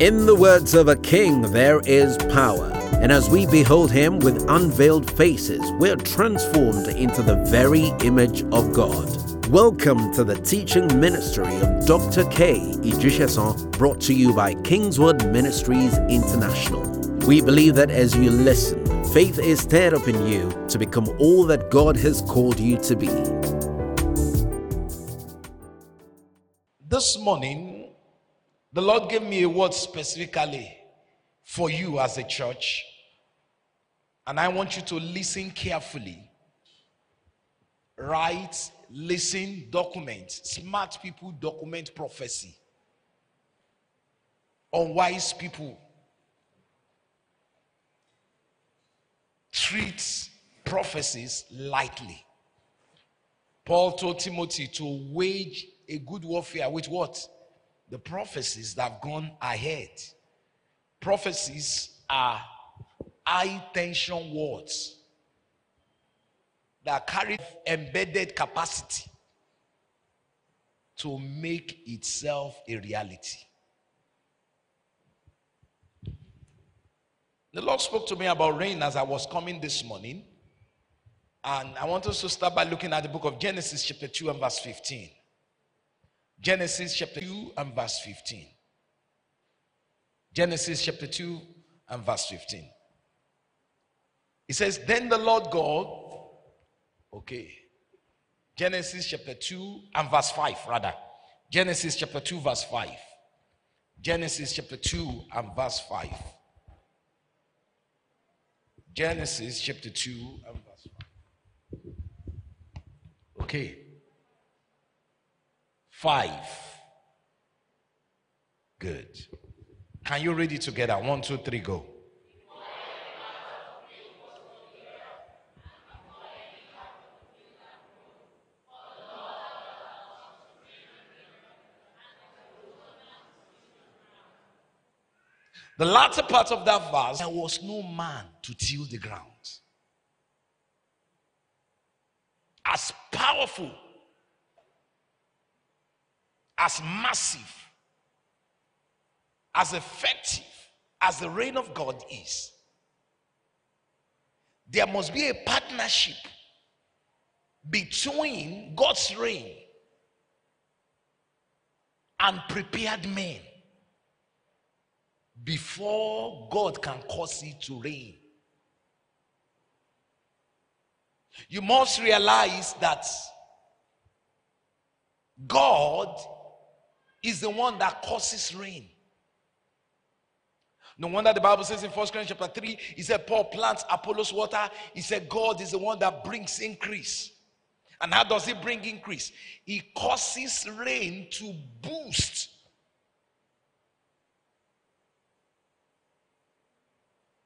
In the words of a king, there is power. And as we behold him with unveiled faces, we're transformed into the very image of God. Welcome to the teaching ministry of Dr. Kay Ijisesan, brought to you by KingsWord Ministries International. We believe that as you listen, faith is stirred up in you to become all that God has called you to be. This morning, the Lord gave me a word specifically for you as a church. And I want you to listen carefully. Write, listen, document. Smart people document prophecy. Unwise people treat prophecies lightly. Paul told Timothy to wage a good warfare with what? The prophecies that have gone ahead. Prophecies are high tension words that carry embedded capacity to make itself a reality. The Lord spoke to me about rain as I was coming this morning. And I want us to start by looking at the book of Genesis, chapter 2, and verse 15. Genesis chapter 2 and verse 15. Genesis chapter 2 and verse 15. It says, Then the Lord God, okay, Genesis chapter 2 and verse 5, rather. Genesis chapter 2, verse 5. Genesis chapter 2 and verse 5. Genesis chapter 2 and verse 5. Okay. Five. Good. Can you read it together? One, two, three, go. The latter part of that verse, there was no man to till the ground. As powerful as massive, as effective as the rain of God is, there must be a partnership between God's rain and prepared men before God can cause it to rain. You must realize that God is the one that causes rain. No wonder the Bible says in First Corinthians chapter 3, he said, Paul plants Apollos water. He said, God is the one that brings increase. And how does he bring increase? He causes rain to boost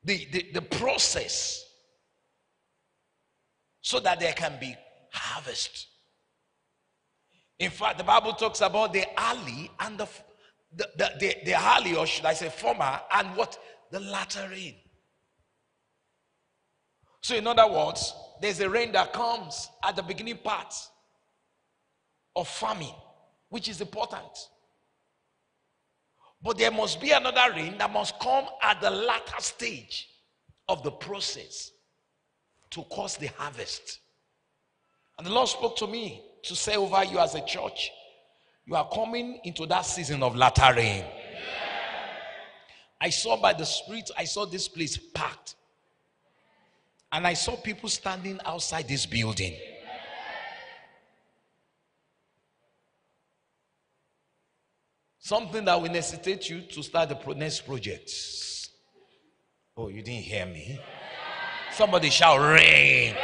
the, the, the process so that there can be harvest. In fact, the Bible talks about the early and the, the, the, the, the early, or should I say former, and what? The latter rain. So, in other words, there's a rain that comes at the beginning part of farming, which is important. But there must be another rain that must come at the latter stage of the process to cause the harvest. And the Lord spoke to me to say over you as a church, you are coming into that season of latter rain. I saw by the Spirit, I saw this place packed. And I saw people standing outside this building. Something that will necessitate you to start the next project. Oh, you didn't hear me? Somebody shout rain.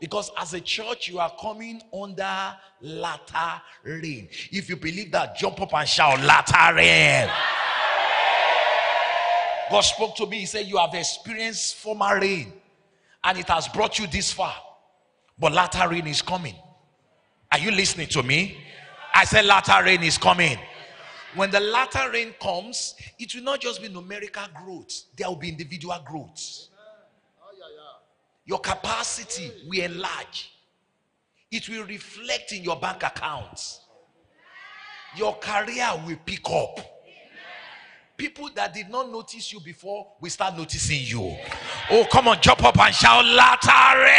Because as a church, you are coming under latter rain. If you believe that, jump up and shout latter rain. God spoke to me. He said, You have experienced former rain and it has brought you this far. But latter rain is coming. Are you listening to me? I said, Latter rain is coming. When the latter rain comes, it will not just be numerical growth, there will be individual growth. Your capacity will enlarge. It will reflect in your bank accounts. Your career will pick up. people that did not notice you before will start noticing you. Oh, come on, jump up and shout, Latter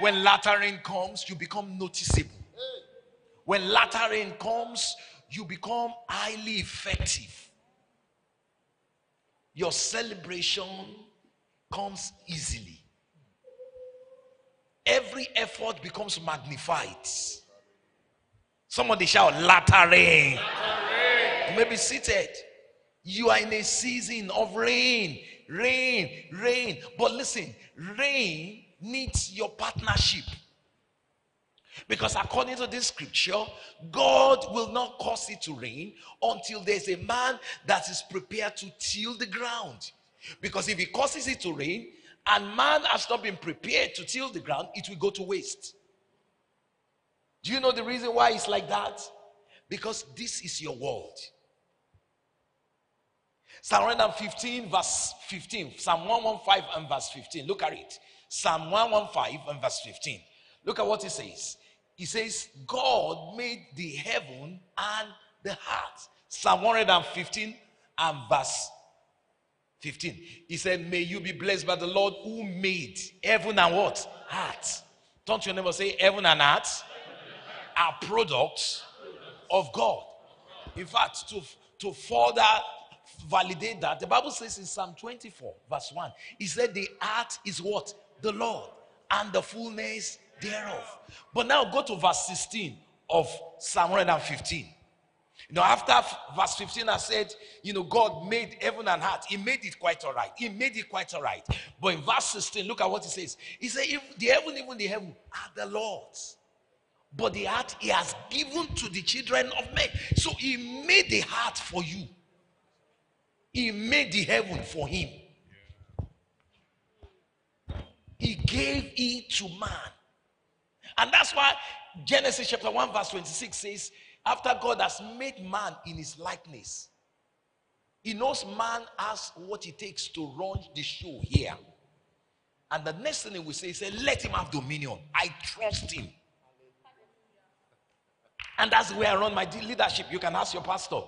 When latter comes, you become noticeable. When latter comes, you become highly effective. Your celebration comes easily. Every effort becomes magnified. Somebody shout, lattering. You may be seated. You are in a season of rain, rain, rain. But listen, rain needs your partnership. Because according to this scripture, God will not cause it to rain until there's a man that is prepared to till the ground. Because if he causes it to rain and man has not been prepared to till the ground, it will go to waste. Do you know the reason why it's like that? Because this is your world. Psalm 115, verse 15. Psalm 115 and verse 15. Look at it. Psalm 115 and verse 15. Look at what it says. He says, God made the heaven and the heart. Psalm 115 and verse 15. He said, May you be blessed by the Lord who made heaven and what? Heart. Don't you never say heaven and heart are products of God. In fact, to, to further validate that, the Bible says in Psalm 24, verse 1, he said, The heart is what? The Lord, and the fullness thereof. But now go to verse 16 of Psalm 115. You know, after verse 15, I said, you know, God made heaven and earth. He made it quite all right. He made it quite all right. But in verse 16, look at what he says. He said, if the heaven, even the heaven, are the Lord's. But the heart he has given to the children of men. So he made the heart for you. He made the heaven for him. He gave it to man. And that's why Genesis chapter 1, verse 26 says, After God has made man in his likeness, he knows man has what it takes to run the show here. And the next thing he will say, say, Let him have dominion. I trust him. And that's way I run my leadership. You can ask your pastor.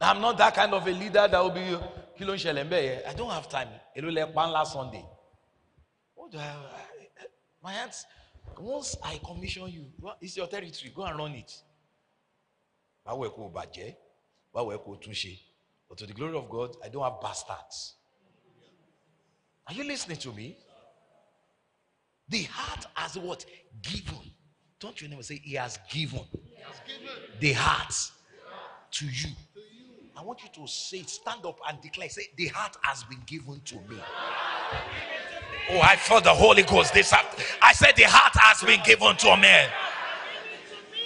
I'm not that kind of a leader that will be kilo I don't have time. It will last Sunday. What do I? My hands, once I commission you, it's your territory. Go and run it. But to the glory of God, I don't have bastards. Are you listening to me? The heart has what? Given. Don't you never say he has given, he has given. the heart to you. I want you to say, stand up and declare, say, the heart has been given to me. Oh, I felt the Holy Ghost this after. I said, the heart has been given to me.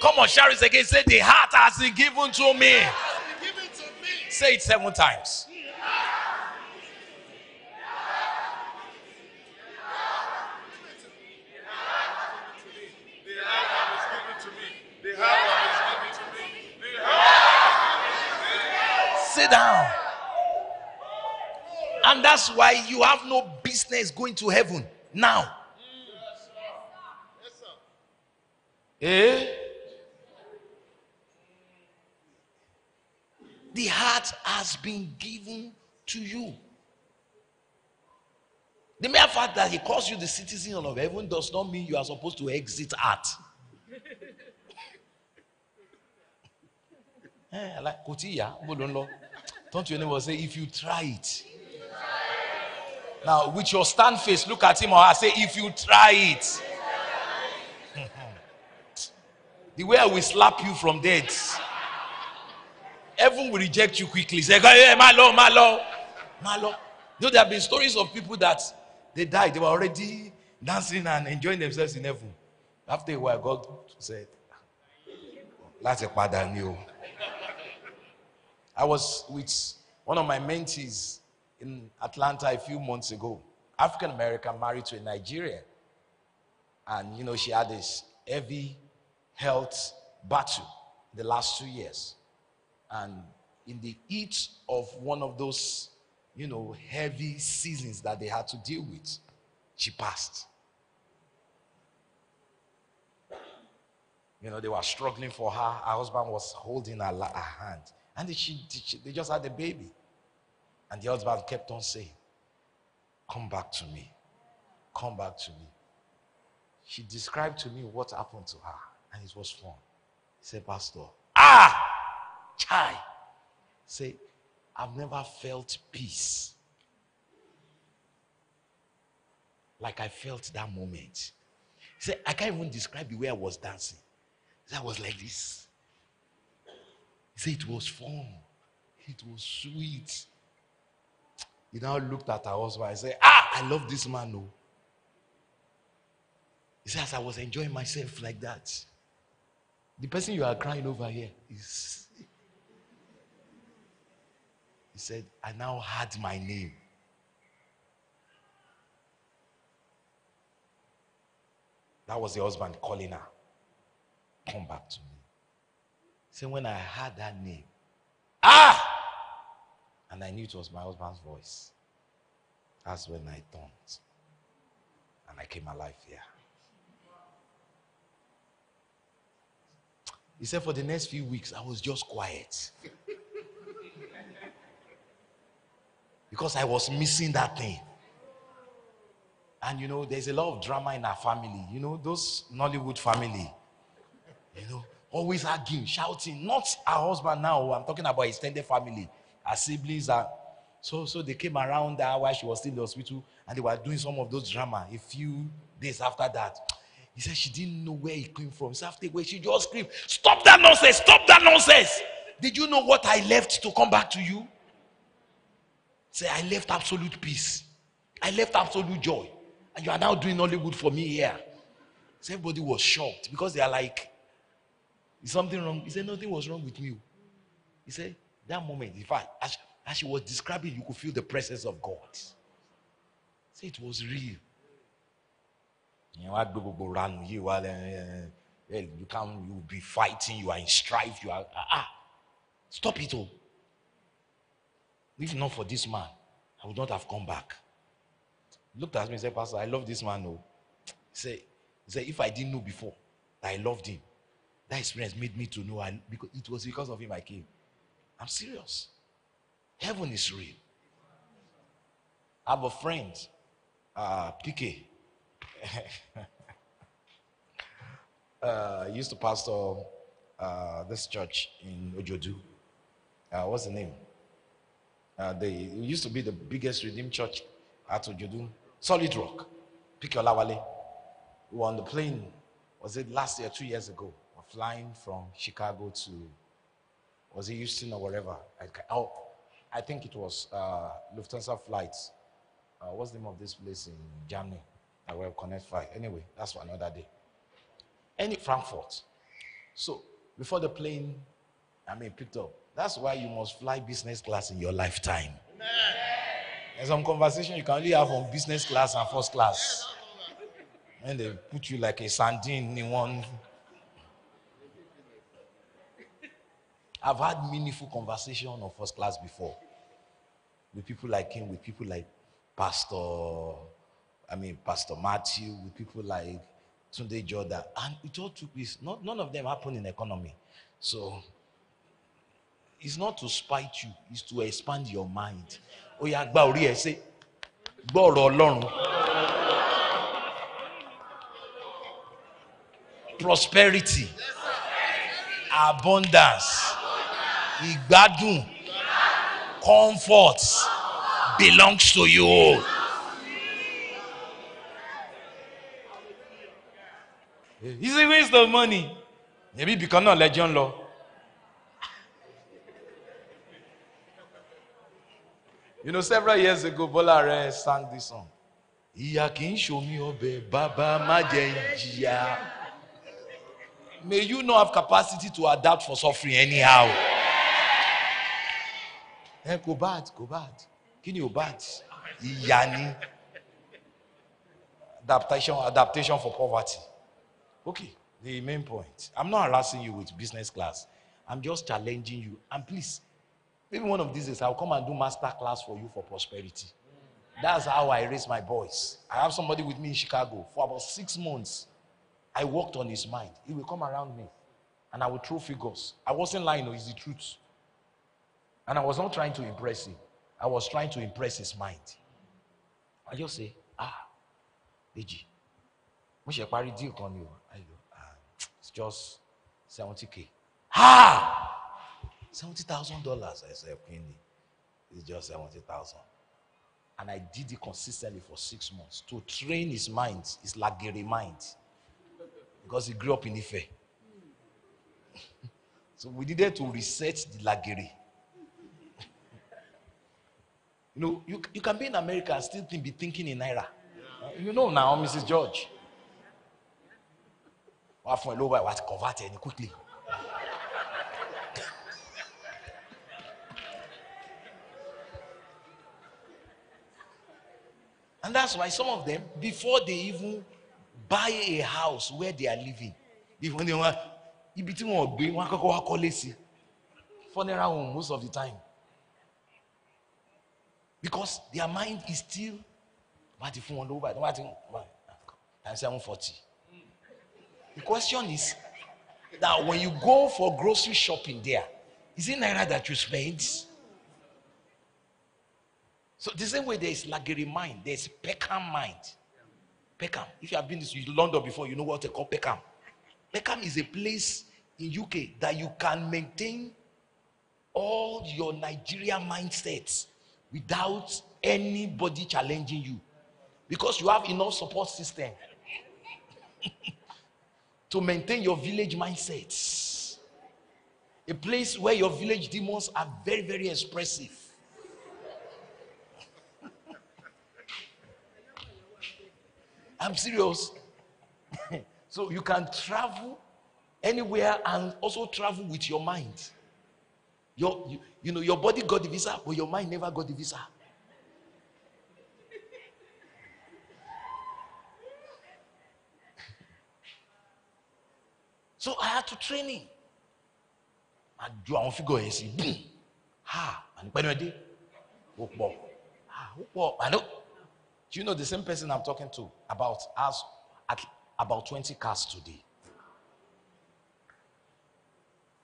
Come on, share it again. Say, the heart has been given to me. Say it seven times. Sit down. And that's why you have no business going to heaven now. Eh? The heart has been given to you. The mere fact that he calls you the citizen of heaven does not mean you are supposed to exit art. eh, like, don't you ever say, if you try it. Now, with your stand face, look at him or I say, if you try it. the way I will slap you from dead. Heaven will reject you quickly. Say, hey, my Lord, my Lord, my Lord. You know, there have been stories of people that they died, they were already dancing and enjoying themselves in heaven. After a while, God said, That's padà ni I was with one of my mentees in Atlanta a few months ago. African American married to a Nigerian. And, you know, she had this heavy health battle the last two years. And in the heat of one of those, you know, heavy seasons that they had to deal with, she passed. You know, they were struggling for her. Her husband was holding her, her hand. And she, she, they just had a baby. And the husband kept on saying, Come back to me. Come back to me. She described to me what happened to her, and it was fun. He said, Pastor, ah, chai. Say, I've never felt peace like I felt that moment. He said, I can't even describe the way I was dancing. That was like this. He said, it was fun. It was sweet. He now looked at her husband and said, Ah, I love this man. No. He said, As I was enjoying myself like that, the person you are crying over here is. He said, I now had my name. That was the husband calling her. Come back to me. He said, When I had that name, ah! And I knew it was my husband's voice. That's when I turned. And I came alive here. He said, For the next few weeks, I was just quiet. because I was missing that thing. And you know, there's a lot of drama in our family. You know, those Nollywood family. You know, always arguing, shouting. Not our husband now. I'm talking about extended family. Our siblings are. So, so they came around her while she was still in the hospital, and they were doing some of those drama. A few days after that, he said she didn't know where he came from. So after where she just screamed, "Stop that nonsense! Stop that nonsense!" Did you know what I left to come back to you? Say, I left absolute peace. I left absolute joy. And you are now doing Hollywood for me here. So everybody was shocked because they are like, is something wrong? He said, nothing was wrong with me. He said, that moment, in fact, as, as she was describing, you could feel the presence of God. Say it was real. You can't you be fighting, you are in strife, you are ah, ah. stop it all. If not for this man, I would not have come back. He looked at me and said, Pastor, I love this man. Oh. He said, he said, if I didn't know before I loved him, that experience made me to know I, because it was because of him I came. I'm serious. Heaven is real. I have a friend, uh, PK. uh, used to pastor uh, this church in Ojodu. Uh, what's the name? Uh, they used to be the biggest redeemed church at Ojodu. Solid Rock. PK Olawale. We were on the plane, was it last year, two years ago? We're flying from Chicago to, was it Houston or wherever? I, oh, I think it was uh, Lufthansa flights. Uh, what's the name of this place in Germany? I will connect flight. Anyway, that's for another day. Any Frankfurt. So before the plane, I mean, picked up. That's why you must fly business class in your lifetime. Amen. There's some conversation you can only have on business class and first class. And they put you like a sardine in one. I've had meaningful conversation on first class before. With people like him, with people like Pastor, I mean Pastor Matthew, with people like Tunde Jordan. And it all took place. None of them happened in economy. So it's not to spite you, it's to expand your mind. ó yá gba orí ẹ ọlọ́run prosperity abundance ìgbádùn comfort belongs to you. Is it waste of money? Maybe because náà lẹ́jọ́ ń lọ. You know, several years ago, Bola Are sang this song. Ìyà kì í ṣomi ọbẹ̀ bàbá má jẹ́ jìyà. May you not have capacity to adapt for suffering anyhow. Ẹ kò bad kò bad kí ni ò bad? Ìyà ni. Adaptation adaptation for poverty. Okay, the main point. I'm not harassing you with business class. I'm just challenging you. And please, Maybe one of these days I'll come and do master class for you for prosperity. That's how I raise my boys. I have somebody with me in Chicago for about six months. I worked on his mind. He will come around me and I will throw figures. I wasn't lying, no, it's the truth. And I was not trying to impress him, I was trying to impress his mind. I just say, ah, Deji, mo ṣe parí deal kan ni o. Ah, it's just seventy k. Ha! Seventy thousand dollars. I said, Queenie, it's just seventy thousand. And I did it consistently for six months to train his mind, his lagere mind. Because he grew up in Ife. so we needed to reset the lagere. Know, you, you can be in America and still be thinking in Naira. You know now, Mrs. George. Wàá fún ẹ lówó ẹ wàá ti convert ẹ ní quickly. And that's why some of them, before they even buy a house where they are living, before they want, ibi tí wọn gbé wọn akọkọ wa kọ́lé sí funeral home most of the time because their mind is still wọ́n ti fún wọn lówó báyìí wọ́n ti times seven forty the question is that when you go for grocery shopping there is it naira that you spend. So the same way there is Lageri mind, there is Peckham mind. Peckham. If you have been to London before, you know what they call Peckham. Peckham is a place in UK that you can maintain all your Nigerian mindsets without anybody challenging you. Because you have enough support system to maintain your village mindsets a place where your village demons are very very expressive. I'm serious. So you can travel anywhere and also travel with your mind your you, you know your body got the visa but your mind never got the visa so i had to train him. Àjọ àwọn fígọ̀ yẹn sí boom. Ha ànípẹ́ni ẹdí ó pọ̀ ha ó pọ̀ àná do you know the same person i'm talking to about has at about twenty cars today?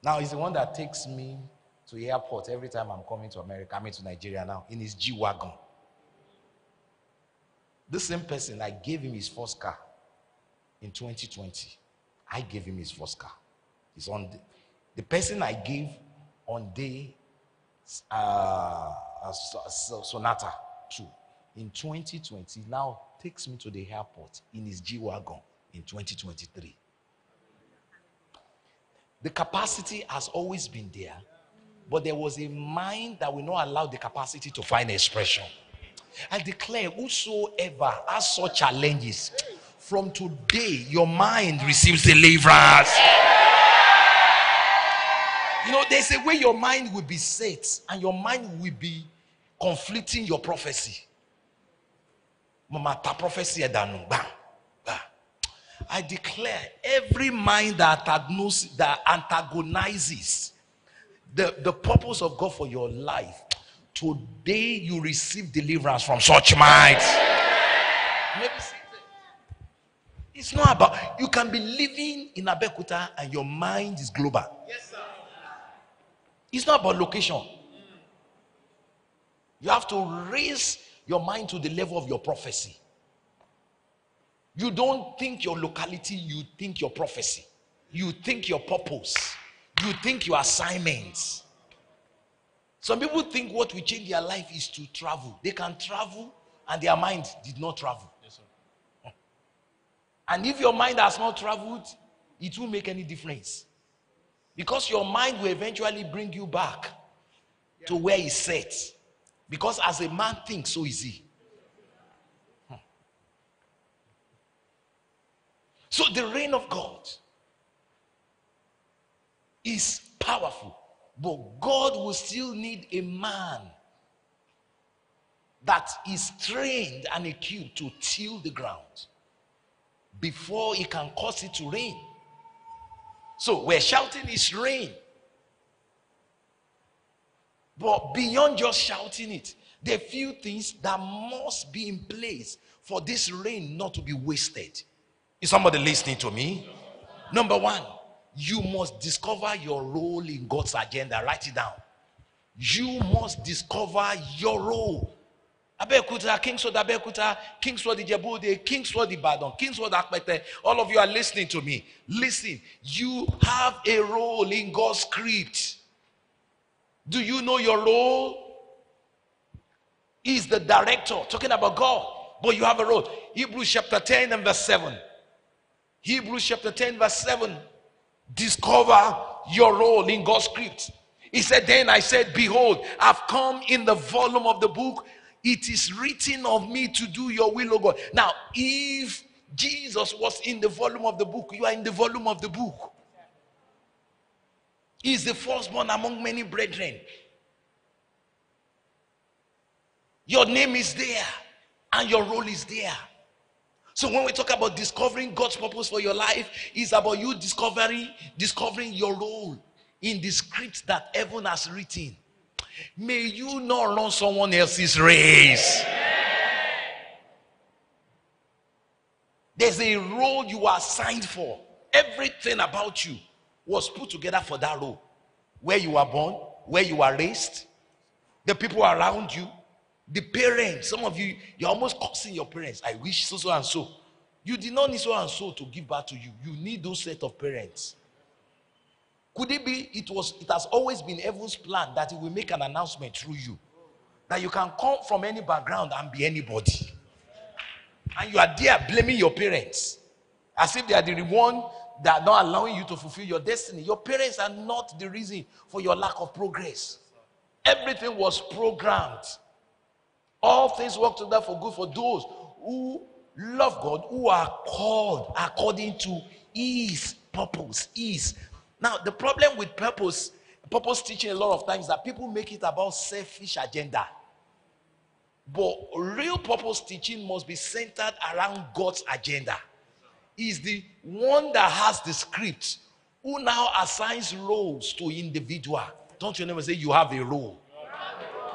Now he's the one that takes me to airport every time i'm coming to america i mean to nigeria now in his g-wagon. The same person i gave him his first car in 2020 i gave him his first car. He's on the, the person i gave on day uh, uh, so- so- sonata 2 in 2020 now takes me to the airport in his g-wagon in 2023 the capacity has always been there but there was a mind that will not allow the capacity to find expression I declare, whosoever has such challenges, from today, your mind receives deliverance. You know, there's a way your mind will be set, and your mind will be conflicting your prophecy. Mama, ta prophecy edanu, bam. I declare every mind that antagonizes the, the purpose of God for your life, today you receive deliverance from such see- It's not about, you can be living in Abeokuta and your mind is global. It's not about location. You have to raise your mind to the level of your prophecy. You don't think your locality, you think your prophecy. You think your purpose. You think your assignments. Some people think what will change their life is to travel. They can travel and their mind did not travel. And if your mind has not traveled, it won't make any difference. Because your mind will eventually bring you back to where it's set. Because as a man thinks, so is he. So the rain of God is powerful, but God will still need a man that is trained and equipped to till the ground before he can cause it to rain. So we're shouting is rain. But beyond just shouting it, there are few things that must be in place for this rain not to be wasted. Is somebody listening to me? Number one, you must discover your role in God's agenda. Write it down. You must discover your role. Abeokuta, Kingsword Abeokuta, Kingsword Ijebuode, Kingsword Ibadan, Kingsword Akpete. All of you are listening to me. Listen, you have a role in God's script. Do you know your role? He's the director, talking about God, but you have a role. Hebrews chapter 10 and verse 7. Hebrews chapter 10, verse 7. Discover your role in God's script. He said, Then I said, Behold, I've come in the volume of the book. It is written of me to do your will, O God. Now, if Jesus was in the volume of the book, you are in the volume of the book. He is the firstborn among many brethren. Your name is there and your role is there. So when we talk about discovering God's purpose for your life, it's about you discovering discovering your role in the script that heaven has written. May you not run someone else's race. There's a role you are signed for. Everything about you was put together for that role. Where you were born, where you were raised, the people around you, the parents. Some of you, you're almost cursing your parents. I wish so, so, and so. You did not need so and so to give back to you. You need those set of parents. Could it be it was it has always been heaven's plan that it will make an announcement through you? That you can come from any background and be anybody. And you are there blaming your parents. As if they are the one that are not allowing you to fulfill your destiny. Your parents are not the reason for your lack of progress. Everything was programmed. All things work together for good for those who love God, who are called according to His purpose. His now, the problem with purpose, purpose teaching a lot of times that people make it about selfish agenda. But real purpose teaching must be centered around God's agenda. Is the one that has the script who now assigns roles to individual. Don't you never say you have a role?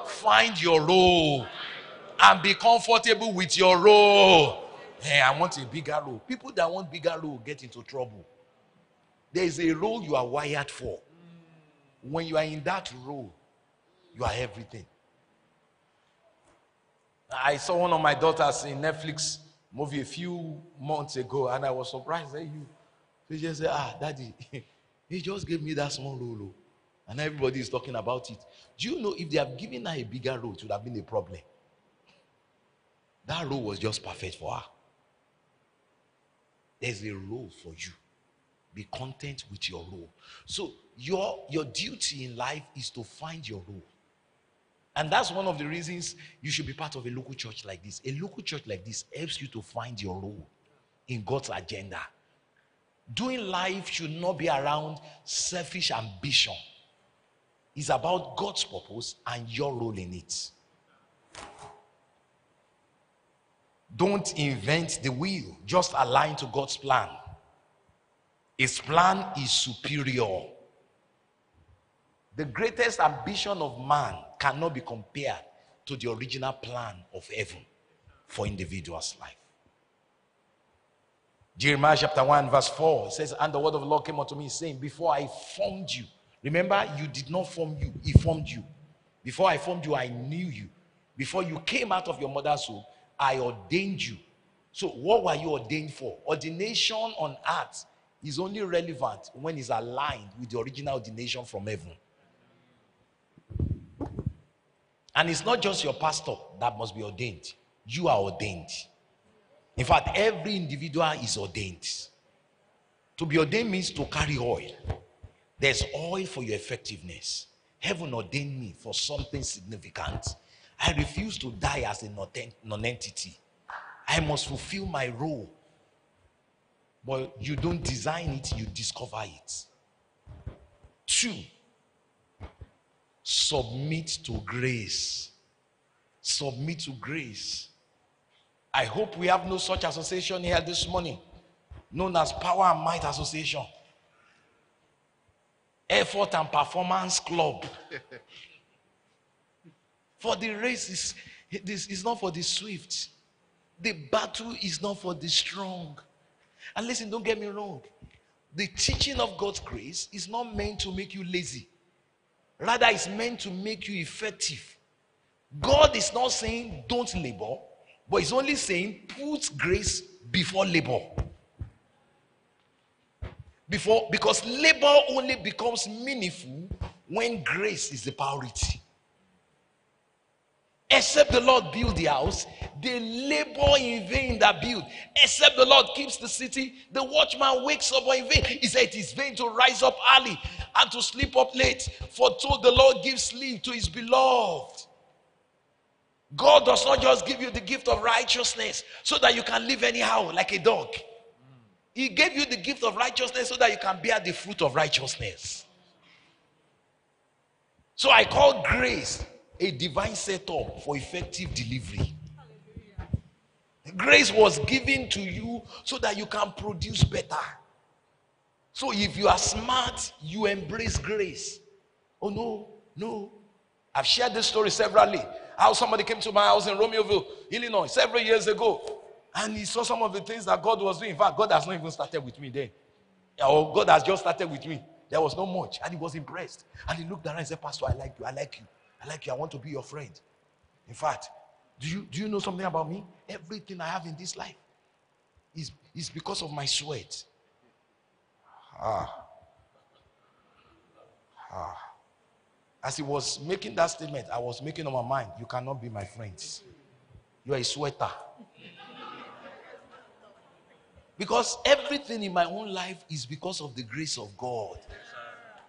Find your role and be comfortable with your role. Hey, I want a bigger role. People that want bigger role get into trouble. There is a role you are wired for. When you are in that role, you are everything. I saw one of my daughters in Netflix movie a few months ago, and I was surprised that you. She just said, Ah, daddy, he just gave me that small role. Oh. And everybody is talking about it. Do you know if they have given her a bigger role, it would have been a problem? That role was just perfect for her. There's a role for you. Be content with your role. So your your duty in life is to find your role. And that's one of the reasons you should be part of a local church like this. A local church like this helps you to find your role in God's agenda. Doing life should not be around selfish ambition. It's about God's purpose and your role in it. Don't invent the wheel, just align to God's plan. His plan is superior. The greatest ambition of man cannot be compared to the original plan of heaven for individual's life. Jeremiah chapter 1, verse 4 says, And the word of the Lord came unto me, saying, Before I formed you, remember, you did not form you, He formed you. Before I formed you, I knew you. Before you came out of your mother's womb, I ordained you. So, what were you ordained for? Ordination on earth is only relevant when it's aligned with the original ordination from heaven. And it's not just your pastor that must be ordained, you are ordained. In fact, every individual is ordained. To be ordained means to carry oil. There's oil for your effectiveness. Heaven ordained me for something significant. I refuse to die as a non entity. I must fulfill my role but you don't design it, you discover it. Two, submit to grace. Submit to grace. I hope we have no such association here this morning, known as Power and Might Association. Effort and Performance Club. for the race is this is not for the swift. The battle is not for the strong. And listen, don't get me wrong. The teaching of God's grace is not meant to make you lazy, rather, it's meant to make you effective. God is not saying don't labor, but He's only saying put grace before labor. Before, because labor only becomes meaningful when grace is the priority. Except the Lord build the house, they labor in vain that build. Except the Lord keeps the city, the watchman wakes up in vain. He said it is vain to rise up early and to sleep up late. For told the Lord gives sleep to his beloved. God does not just give you the gift of righteousness so that you can live anyhow like a dog. He gave you the gift of righteousness so that you can bear the fruit of righteousness. So I call grace a divine setup for effective delivery. Grace was given to you so that you can produce better. So if you are smart, you embrace grace. Oh no, no. I've shared this story severally. How somebody came to my house in Romeoville, Illinois, several years ago. And he saw some of the things that God was doing. In fact, God has not even started with me then. Or God has just started with me. There was not much. And he was impressed. And he looked around and said, Pastor, I like you. I like you. I like you. I want to be your friend. In fact, do you, do you know something about me? Everything I have in this life is, is because of my sweat. Ah. Ah. As he was making that statement, I was making on my mind, you cannot be my friends. You are a sweater. Because everything in my own life is because of the grace of God.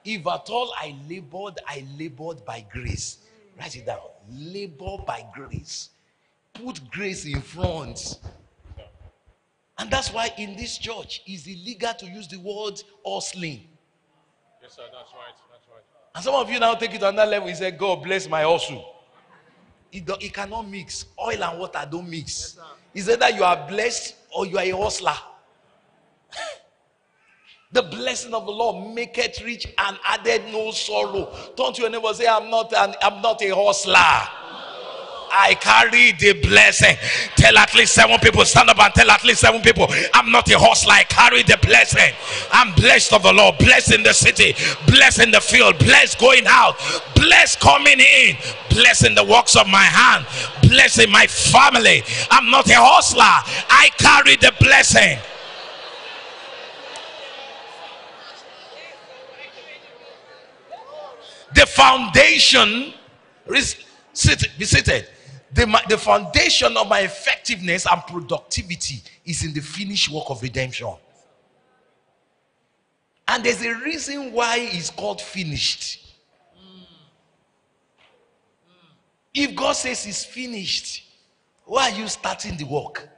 If at all I labored, I labored by grace. Write it down. Labor by grace. Put grace in front. And that's why in this church it's illegal to use the word hustling. Yes, sir, that's right. That's right. And some of you now take it on another level. You say, God bless my hustle. It, do, it cannot mix. Oil and water don't mix. Yes, it's either you are blessed or you are a hustler. The blessing of the Lord make it rich and added no sorrow. Don't you ever say, I'm not an, I'm not a hustler. I carry the blessing. Tell at least seven people, stand up and tell at least seven people, I'm not a hustler. I carry the blessing. I'm blessed of the Lord, blessed in the city, blessed in the field, blessed going out, blessed coming in, blessed in the works of my hand, blessed in my family. I'm not a hustler. I carry the blessing. The foundation, sit, be seated. The, the foundation of my effectiveness and productivity is in the finished work of redemption. And there's a reason why it's called finished. If God says it's finished, why are you starting the work?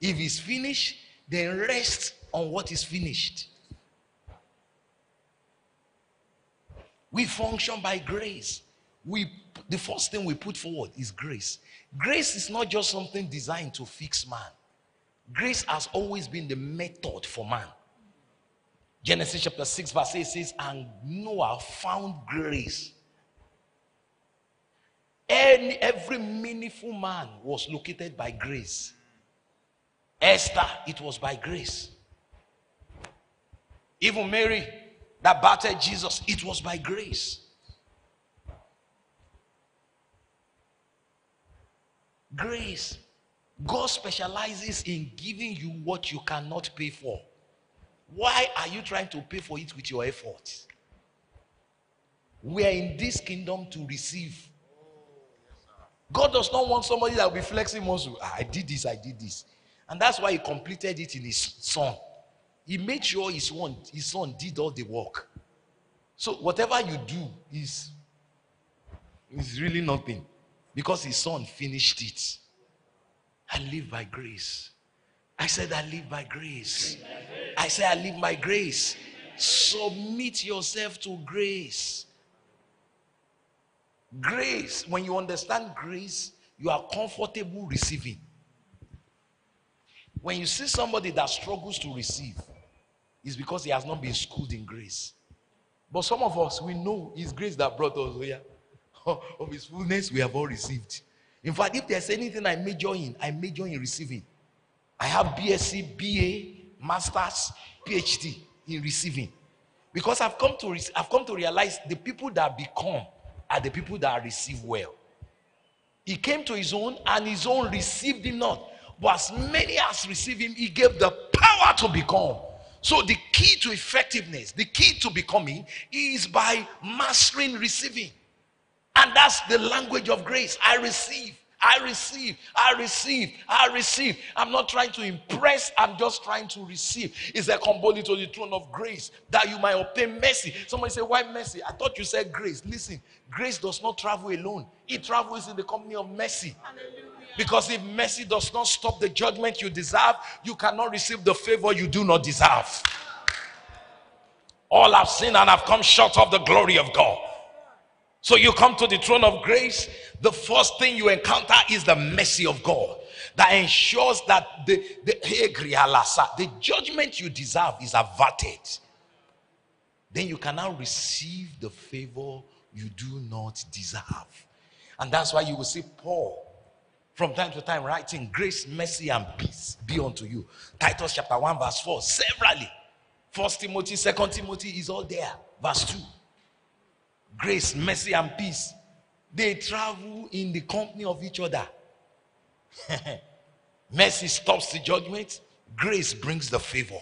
If it's finished, then rest on what is finished. We function by grace. We the first thing we put forward is grace. Grace is not just something designed to fix man. Grace has always been the method for man. Genesis chapter 6, verse 8 says, And Noah found grace. Any, every meaningful man was located by grace. Esther, it was by grace. Even Mary, that battered Jesus, it was by grace. Grace. God specializes in giving you what you cannot pay for. Why are you trying to pay for it with your efforts? We are in this kingdom to receive. God does not want somebody that will be flexing muscle. Ah, I did this, I did this. And that's why he completed it in his son. He made sure his son, his son did all the work. So whatever you do is, is really nothing because his son finished it. I live by grace. I said, I live by grace. I say, I live by grace. Submit yourself to grace. Grace, when you understand grace, you are comfortable receiving. When you see somebody that struggles to receive, is because he has not been schooled in grace. But some of us, we know it's grace that brought us oh here. of his fullness, we have all received. In fact, if there's anything I major in, I major in receiving. I have BSc, BA, Masters, PhD in receiving. Because I've come to I've come to realize the people that become are the people that receive well. He came to his own, and his own received him not. But as many as received him, he gave the power to become. So the key to effectiveness, the key to becoming, is by mastering receiving. And that's the language of grace. I receive. I receive, I receive, I receive. I'm not trying to impress, I'm just trying to receive. It's a comboli to the throne of grace that you might obtain mercy. Somebody say, Why mercy? I thought you said grace. Listen, grace does not travel alone, it travels in the company of mercy. Because if mercy does not stop the judgment you deserve, you cannot receive the favor you do not deserve. All I've sinned and I've come short of the glory of God. So you come to the throne of grace, the first thing you encounter is the mercy of God that ensures that the, the, the judgment you deserve is averted. Then you can now receive the favor you do not deserve. And that's why you will see Paul from time to time writing grace, mercy, and peace be unto you. Titus chapter 1, verse 4, severally. First Timothy, Second Timothy is all there. Verse 2 grace, mercy, and peace. They travel in the company of each other. mercy stops the judgment, grace brings the favor.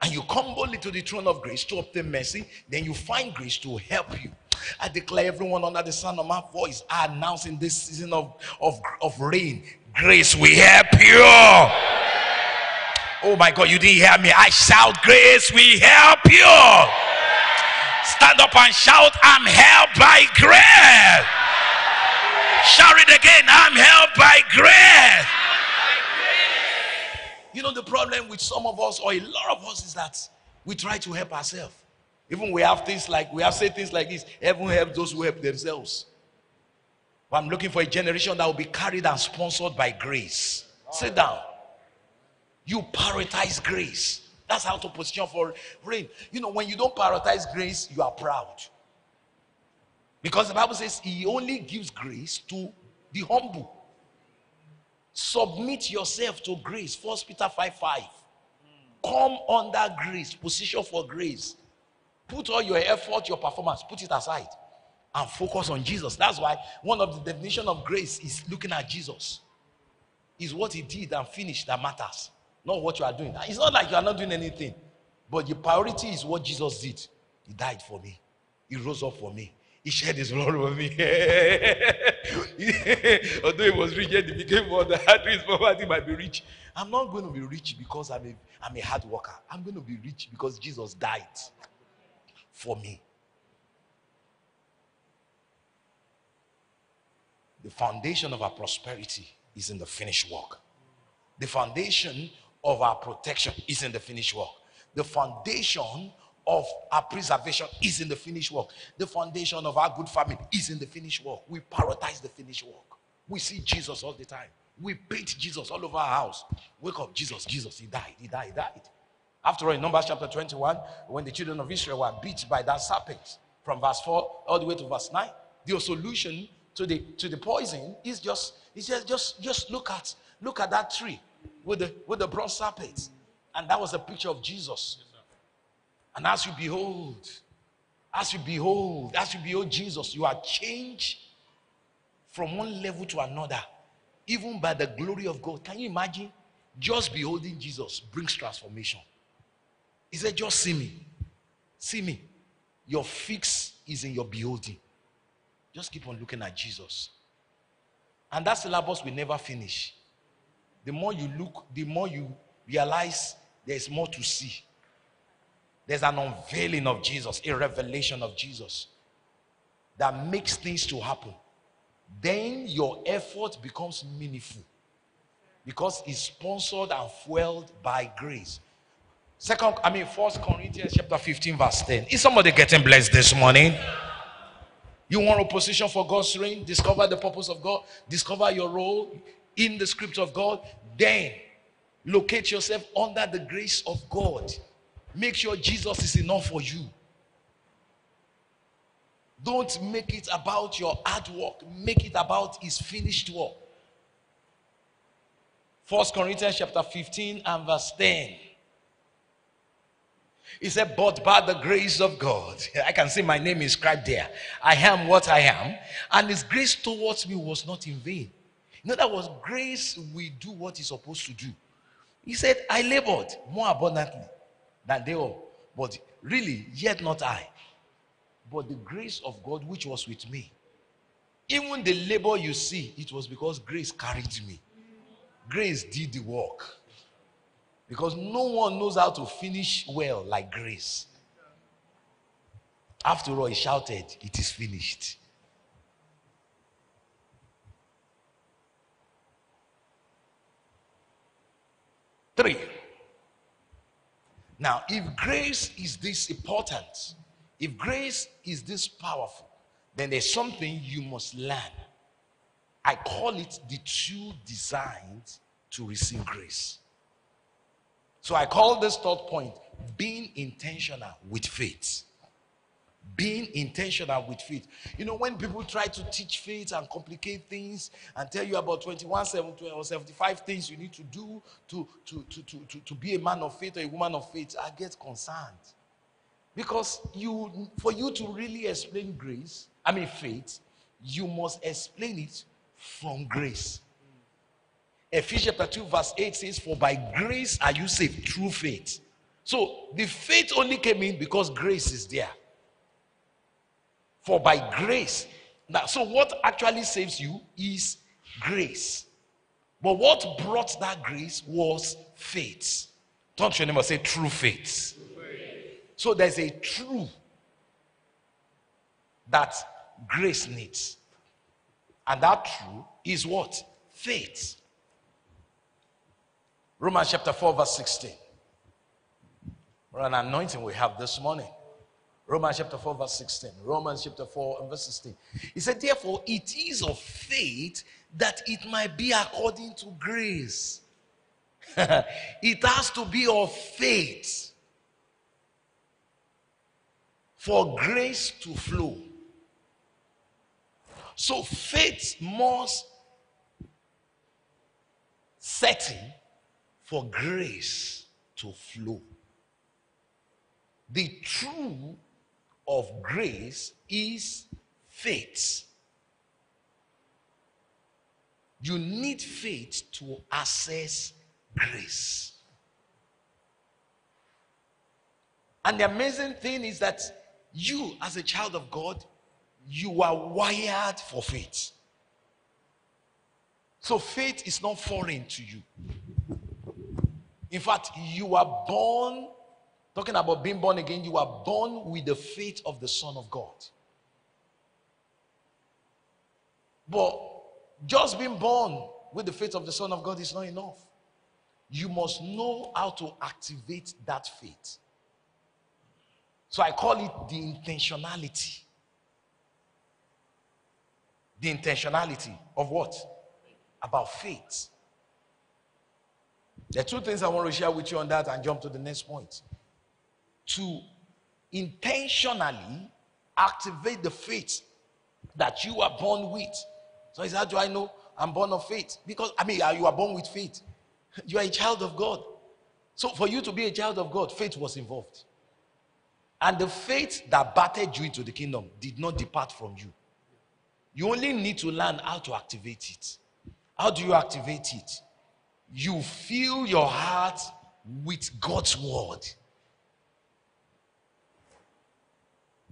And you come boldly to the throne of grace to obtain mercy, then you find grace to help you. I declare everyone under the sound of my voice, I announce in this season of, of, of rain, grace will help you. Oh my God, you didn't hear me. I shout, grace will help you. Stand up and shout, I'm helped by grace. Shout it again, I'm helped by grace. You know, the problem with some of us, or a lot of us, is that we try to help ourselves. Even we have things like, we have said things like this heaven help those who help themselves. But I'm looking for a generation that will be carried and sponsored by grace. Sit down. You prioritize grace. That's how to position for rain. You know, when you don't prioritize grace, you are proud. Because the Bible says he only gives grace to the humble. Submit yourself to grace. First Peter 5 5. Hmm. Come under grace, position for grace. Put all your effort, your performance, put it aside and focus on Jesus. That's why one of the definition of grace is looking at Jesus. Is what he did and finished that matters not what you are doing. It's not like you are not doing anything, but the priority is what Jesus did. He died for me, He rose up for me. He shared his blood with me. Although he was rich, yet he became more than hard his poverty might be rich. I'm not going to be rich because I'm a, I'm a hard worker. I'm going to be rich because Jesus died for me. The foundation of our prosperity is in the finished work. The foundation of our protection is in the finished work. The foundation of our preservation is in the finished work. The foundation of our good family is in the finished work. We prioritize the finished work. We see Jesus all the time. We paint Jesus all over our house. Wake up, Jesus, Jesus, he died, he died, he died. After all, in Numbers chapter 21, when the children of Israel were beat by that serpent, from verse 4 all the way to verse 9, the solution to the to the poison is just is just just just look at look at that tree with the with the bronze serpent. And that was a picture of Jesus. And as you behold, as you behold, as you behold Jesus, you are changed from one level to another, even by the glory of God. Can you imagine? Just beholding Jesus brings transformation. He said, Just see me. See me. Your fix is in your beholding. Just keep on looking at Jesus. And that syllabus will never finish the more you look, the more you realize there's more to see. There's an unveiling of Jesus, a revelation of Jesus that makes things to happen. Then your effort becomes meaningful because it's sponsored and fueled by grace. Second, I mean, First Corinthians chapter 15, verse 10. Is somebody getting blessed this morning? You want a position for God's reign? Discover the purpose of God. Discover your role in the script of God, then locate yourself under the grace of God. Make sure Jesus is enough for you. Don't make it about your hard work, make it about his finished work. First Corinthians chapter 15 and verse 10. He said, But by the grace of God, I can see my name inscribed there. I am what I am, and his grace towards me was not in vain. In other words, grace will do what he's supposed to do. He said, I labored more abundantly than they all, but really, yet not I, but the grace of God which was with me. Even the labor you see, it was because grace carried me. Grace did the work. Because no one knows how to finish well like grace. After all, he shouted, It is finished. Three. Now, if grace is this important, if grace is this powerful, then there's something you must learn. I call it the two designs to receive grace. So I call this third point being intentional with faith. Being intentional with faith. You know, when people try to teach faith and complicate things and tell you about 21, 70, or 75 things you need to do to, to, to, to, to, to be a man of faith or a woman of faith, I get concerned. Because you, for you to really explain grace, I mean faith, you must explain it from grace. Ephesians chapter 2, verse 8 says, For by grace are you saved through faith. So the faith only came in because grace is there. For by grace. Now, so what actually saves you is grace. But what brought that grace was faith. Turn to your neighbor say true faith. So there's a true that grace needs. And that true is what? Faith. Romans chapter 4, verse 16. What an anointing we have this morning. Romans chapter 4, verse 16. Romans chapter 4 and verse 16. He said, Therefore, it is of faith that it might be according to grace. it has to be of faith for grace to flow. So faith must setting for grace to flow. The true of grace is faith. You need faith to access grace. And the amazing thing is that you, as a child of God, you are wired for faith. So faith is not foreign to you. In fact, you are born, talking about being born again, you are born with the faith of the Son of God. But just being born with the faith of the Son of God is not enough. You must know how to activate that faith. So I call it the intentionality. The intentionality of what? About faith. There are two things I want to share with you on that and jump to the next point. To intentionally activate the faith that you are born with. So is how do I know I'm born of faith? Because I mean you are born with faith. You are a child of God. So for you to be a child of God, faith was involved. And the faith that battered you into the kingdom did not depart from you. You only need to learn how to activate it. How do you activate it? You fill your heart with God's word.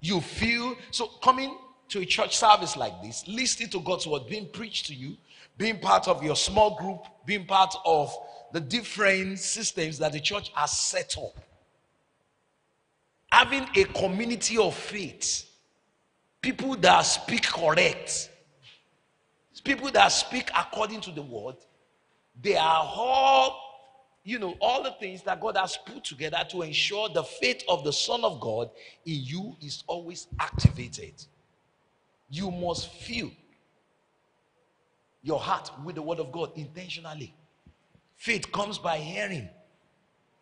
You feel so coming to a church service like this, listening to God's word being preached to you, being part of your small group, being part of the different systems that the church has set up. Having a community of faith, people that speak correct, people that speak according to the word, they are all, you know, all the things that God has put together to ensure the faith of the Son of God in you is always activated. You must fill your heart with the Word of God intentionally. Faith comes by hearing.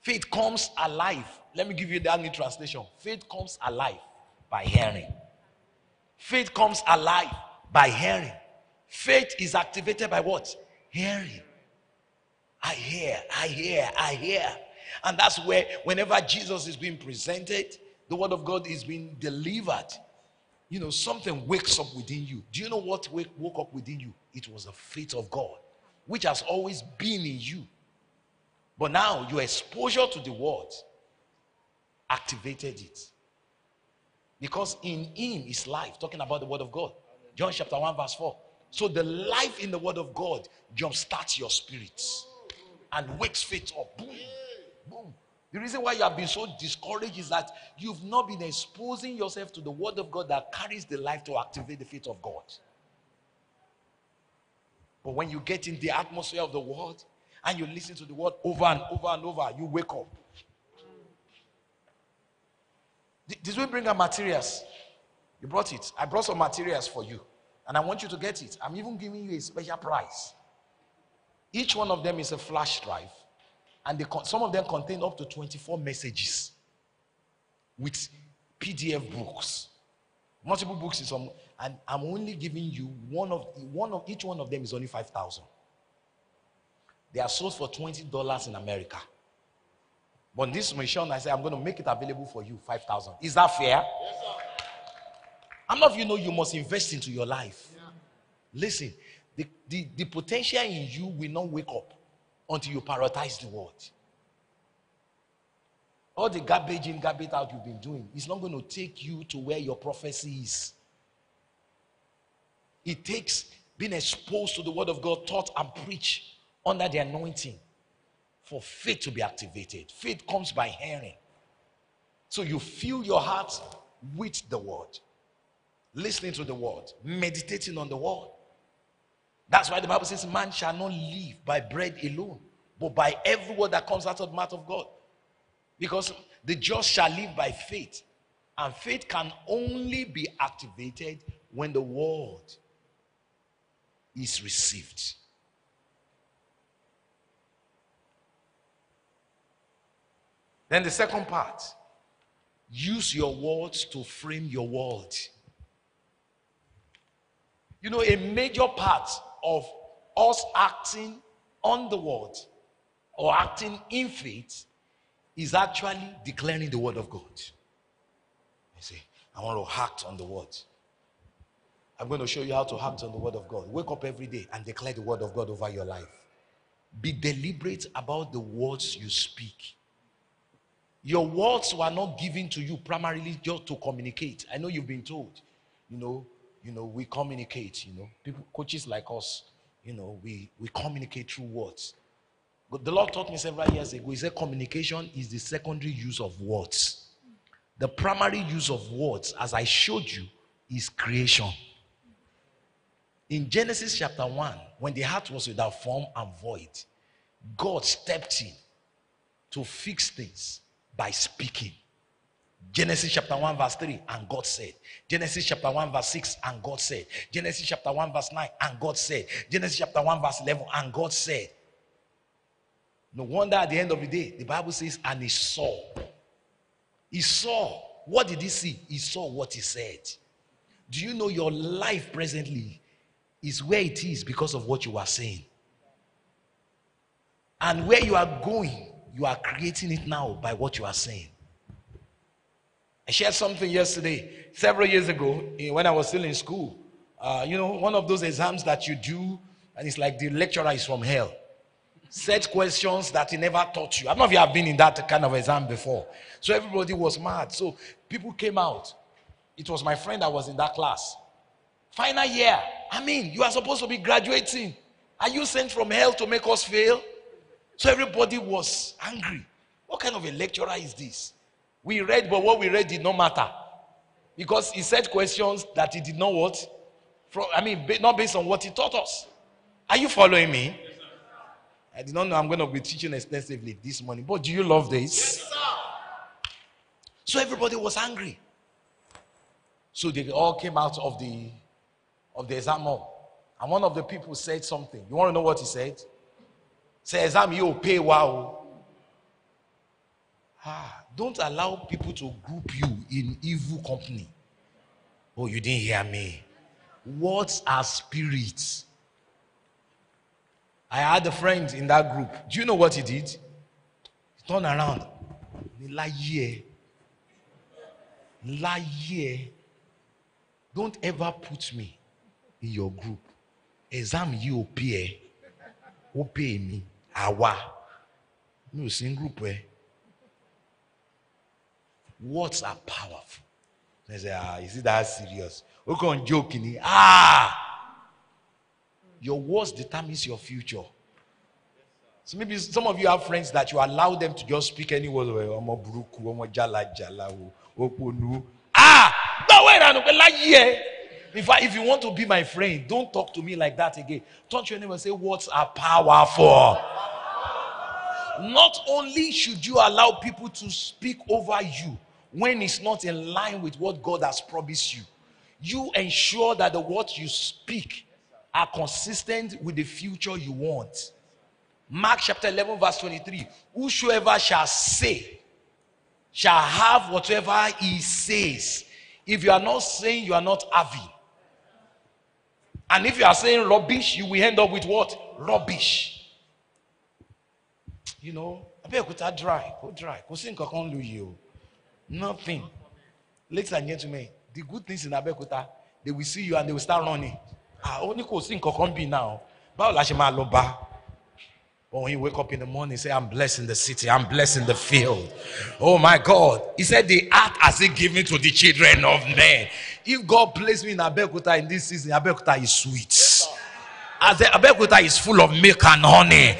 Faith comes alive. Let me give you the new translation. Faith comes alive by hearing. Faith comes alive by hearing. Faith is activated by what? Hearing. I hear, I hear, I hear. And that's where, whenever Jesus is being presented, the word of God is being delivered. You know, something wakes up within you. Do you know what wake, woke up within you? It was the faith of God, which has always been in you. But now your exposure to the word activated it. Because in him is life, talking about the word of God. John chapter 1, verse 4. So the life in the word of God jumpstarts your spirits and wakes faith up. Boom, boom. The reason why you have been so discouraged is that you've not been exposing yourself to the word of God that carries the life to activate the faith of God. But when you get in the atmosphere of the word and you listen to the word over and over and over, you wake up. This will bring our materials. You brought it. I brought some materials for you. And I want you to get it. I'm even giving you a special price. Each one of them is a flash drive. And they, some of them contain up to 24 messages with PDF books. Multiple books is and I'm only giving you one of one of each one of them is only 5,000. They are sold for $20 in America. But this mission, I say, I'm going to make it available for you, 5,000. Is that fair? Yes, sir. How many of you know you must invest into your life? Yeah. Listen, the, the, the potential in you will not wake up until you prioritize the word. All the garbage in, garbage out you've been doing is not going to take you to where your prophecy is. It takes being exposed to the word of God, taught and preached under the anointing for faith to be activated. Faith comes by hearing. So you fill your heart with the word, listening to the word, meditating on the word. That's why the Bible says, Man shall not live by bread alone, but by every word that comes out of the mouth of God. Because the just shall live by faith. And faith can only be activated when the word is received. Then the second part use your words to frame your world. You know, a major part of us acting on the word or acting in faith is actually declaring the word of God. You say, I want to act on the word. I'm going to show you how to act on the word of God. Wake up every day and declare the word of God over your life. Be deliberate about the words you speak. Your words were not given to you primarily just to communicate. I know you've been told, you know, you know, we communicate, you know. People, coaches like us, you know, we, we communicate through words. But the Lord taught me several years ago, He said communication is the secondary use of words. The primary use of words, as I showed you, is creation. In Genesis chapter 1, when the heart was without form and void, God stepped in to fix things by speaking. Genesis chapter 1, verse 3, and God said. Genesis chapter 1, verse 6, and God said. Genesis chapter 1, verse 9, and God said. Genesis chapter 1, verse 11, and God said. No wonder at the end of the day, the Bible says, and he saw. He saw. What did he see? He saw what he said. Do you know your life presently is where it is because of what you are saying? And where you are going you are creating it now by what you are saying. I shared something yesterday, several years ago, eh, when I was still in school. Uh, you know, one of those exams that you do, and it's like the lecturer is from hell. Set questions that he never taught you. I don't know if you have been in that kind of exam before. So everybody was mad. So people came out. It was my friend that was in that class. Final year. I mean, you are supposed to be graduating. Are you sent from hell to make us fail? So everybody was angry. What kind of a lecturer is this? We read, but what we read did not matter. Because he said questions that he did not what? From, I mean, not based on what he taught us. Are you following me? I did not know I'm going to be teaching extensively this morning, but do you love this? Yes, so everybody was angry. So they all came out of the of the exam hall. And one of the people said something. You want to know what he said? Say exam you pay wow. Ah, don't allow people to group you in evil company. Oh, you didn't hear me. Words are spirits. I had a friend in that group. Do you know what he did? He turned around. Ẹ. Láyé. Don't ever put me in your group. Exam you mi. Àwa. Mi ò sí ní group ẹ. Words are powerful. They say, ah, is it that serious? Kàn ń joke ni. Ah! Your words determines your future. So maybe some of you have friends that you allow them to just speak any word. "Oh, Ọmọ burúkú, ọmọ jala jala, o, òpònú. Ah! No way, no, láyé ẹ. In fact, if you want to be my friend, don't talk to me like that again. Turn to your say, words are powerful. Not only should you allow people to speak over you when it's not in line with what God has promised you, you ensure that the words you speak are consistent with the future you want. Mark chapter 11, verse 23 Whosoever shall say, shall have whatever he says. If you are not saying, you are not having. And if you are saying rubbish, you will end up with what? Rubbish. You know, Abeokuta dry, go dry. Kò sí nǹkan kan. Nothing. Ladies and gentlemen, the good things in Abeokuta, they will see you and they will start running. Ah, ó ní kò sí nǹkan kan bí now. Báwo la ṣe máa lọ bá? But when you wake up in the morning, say, I'm blessed in the city, I'm blessed in the field. Oh my God. He said, The earth has he given to the children of men. If God placed me in Abeokuta in this season, Abeokuta is sweet. As the Abeokuta is full of milk and honey.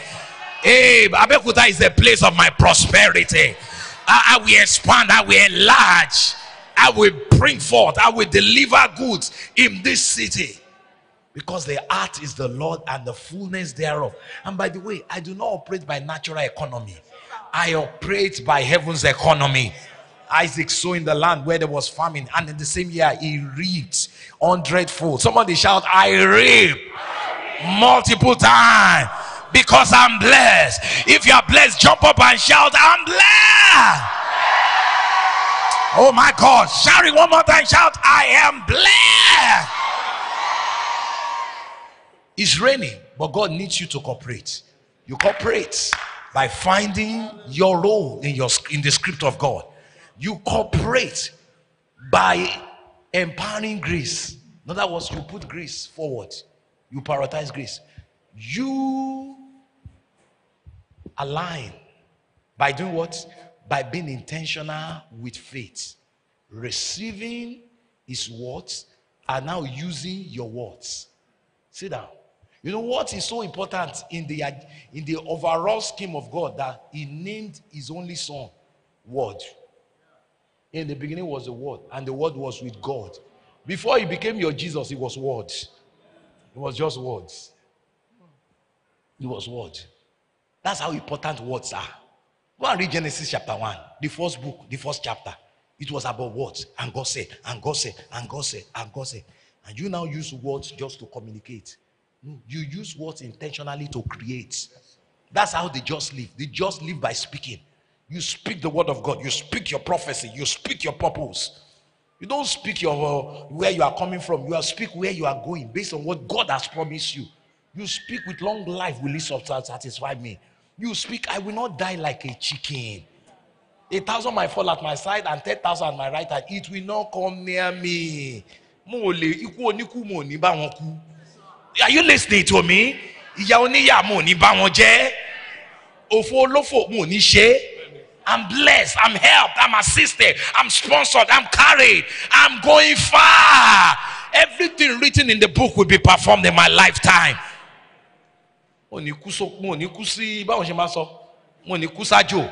Hey, Abeokuta is the place of my prosperity. I, I will expand, I will enlarge, I will bring forth, I will deliver goods in this city. Because the earth is the Lord and the fullness thereof. And by the way, I do not operate by natural economy, I operate by heaven's economy. Isaac sowed in the land where there was famine, and in the same year he reaped hundredfold. Somebody shout, I reap multiple times because I'm blessed. If you are blessed, jump up and shout, I'm blessed. Oh my God, shout it one more time, shout, I am blessed. It's raining, but God needs you to cooperate. You cooperate by finding your role in your in the script of God. You cooperate by empowering grace. In other words, you put grace forward. You prioritize grace. You align by doing what? By being intentional with faith. Receiving his words and now using your words. Sit down. You know what is so important in the in the overall scheme of God that He named His only Son, Word. In the beginning was the Word, and the Word was with God. Before He became your Jesus, He was Word. It was just words. It was Word. That's how important words are. Go and read Genesis chapter 1, the first book, the first chapter. It was about words. And God said, and God said, and God said, and God said. And you now use words just to communicate. You use words intentionally to create. That's how they just live. They just live by speaking. You speak the word of God. You speak your prophecy. You speak your purpose. You don't speak your uh, where you are coming from. You speak where you are going based on what God has promised you. You speak with long life will this satisfy me. You speak, I will not die like a chicken. A thousand might fall at my side and ten thousand at my right hand. It will not come near me. Are you listening to me? Ìyá oníyà mo ní bá wọn jẹ́. Òfò olófò mo ní ṣe. I'm blessed. I'm helped. I'm assisted. I'm sponsored. I'm carried. I'm going far. Everything written in the book will be performed in my lifetime. Mo ò ní kú mo ò ní kú sí báwo ṣe máa sọ? Mo ò ní kú sájò.